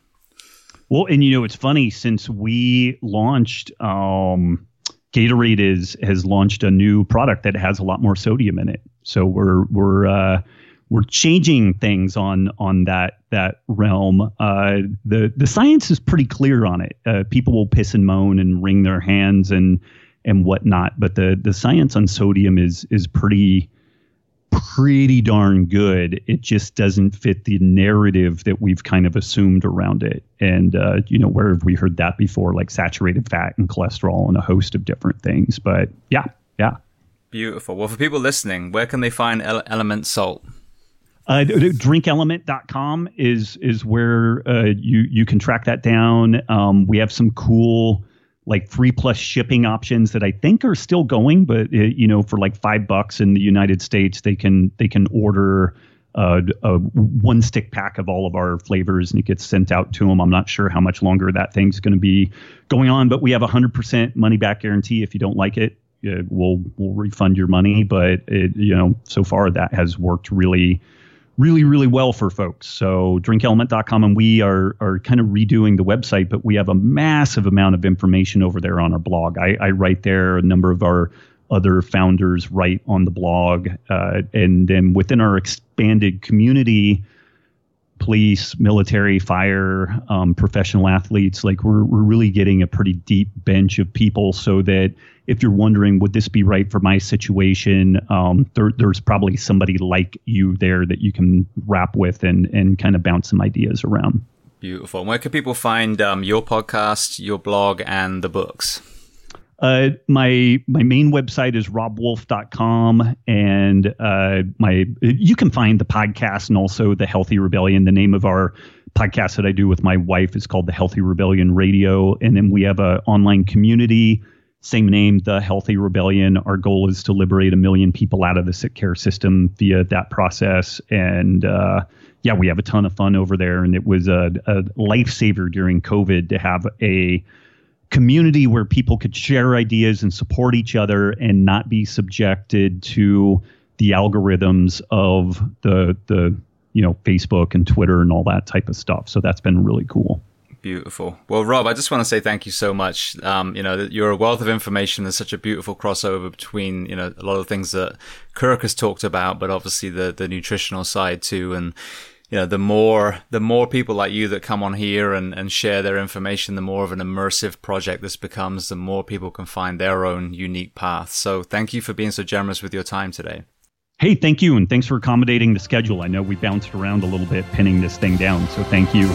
Well, and you know, it's funny since we launched, um, Gatorade is has launched a new product that has a lot more sodium in it. So we're we're uh, we're changing things on on that that realm. Uh, the the science is pretty clear on it. Uh, people will piss and moan and wring their hands and and whatnot, but the the science on sodium is is pretty pretty darn good. It just doesn't fit the narrative that we've kind of assumed around it. And, uh, you know, where have we heard that before? Like saturated fat and cholesterol and a host of different things. But yeah, yeah. Beautiful. Well, for people listening, where can they find Ele- LMNT Salt? Uh, drinklmnt.com is is where uh, you you can track that down. Um, we have some cool like three plus shipping options that I think are still going, but it, uh, you know, for like five bucks in the United States, they can they can order uh, a one stick pack of all of our flavors and it gets sent out to them. I'm not sure how much longer that thing's going to be going on, but we have a hundred percent money back guarantee. If you don't like it, uh, we'll we'll refund your money. But it, you know, so far that has worked really really, really well for folks. So drinklmnt.com, and we are are kind of redoing the website, but we have a massive amount of information over there on our blog. I, I write there. A number of our other founders write on the blog, uh, and then within our expanded community, police, military, fire, um, professional athletes. Like we're we're really getting a pretty deep bench of people, so that if you're wondering would this be right for my situation, um, there, there's probably somebody like you there that you can rap with and and kind of bounce some ideas around. Beautiful. Where can people find um, your podcast, your blog, and the books? Uh, my my main website is robbwolf.com and uh, my you can find the podcast and also the Healthy Rebellion. The name of our podcast that I do with my wife is called the Healthy Rebellion Radio, and then we have an online community. Same name, the Healthy Rebellion. Our goal is to liberate a million people out of the sick care system via that process. And uh, yeah, we have a ton of fun over there. And it was a, a lifesaver during COVID to have a community where people could share ideas and support each other and not be subjected to the algorithms of the the you know Facebook and Twitter and all that type of stuff. So that's been really cool. Beautiful. Well, Robb, I just want to say thank you so much. Um, you know, you're a wealth of information. There's such a beautiful crossover between, you know, a lot of things that Kirk has talked about, but obviously the, the nutritional side too. And, you know, the more, the more people like you that come on here and, and share their information, the more of an immersive project this becomes, the more people can find their own unique path. So thank you for being so generous with your time today. Hey, thank you. And thanks for accommodating the schedule. I know we bounced around a little bit pinning this thing down. So thank you.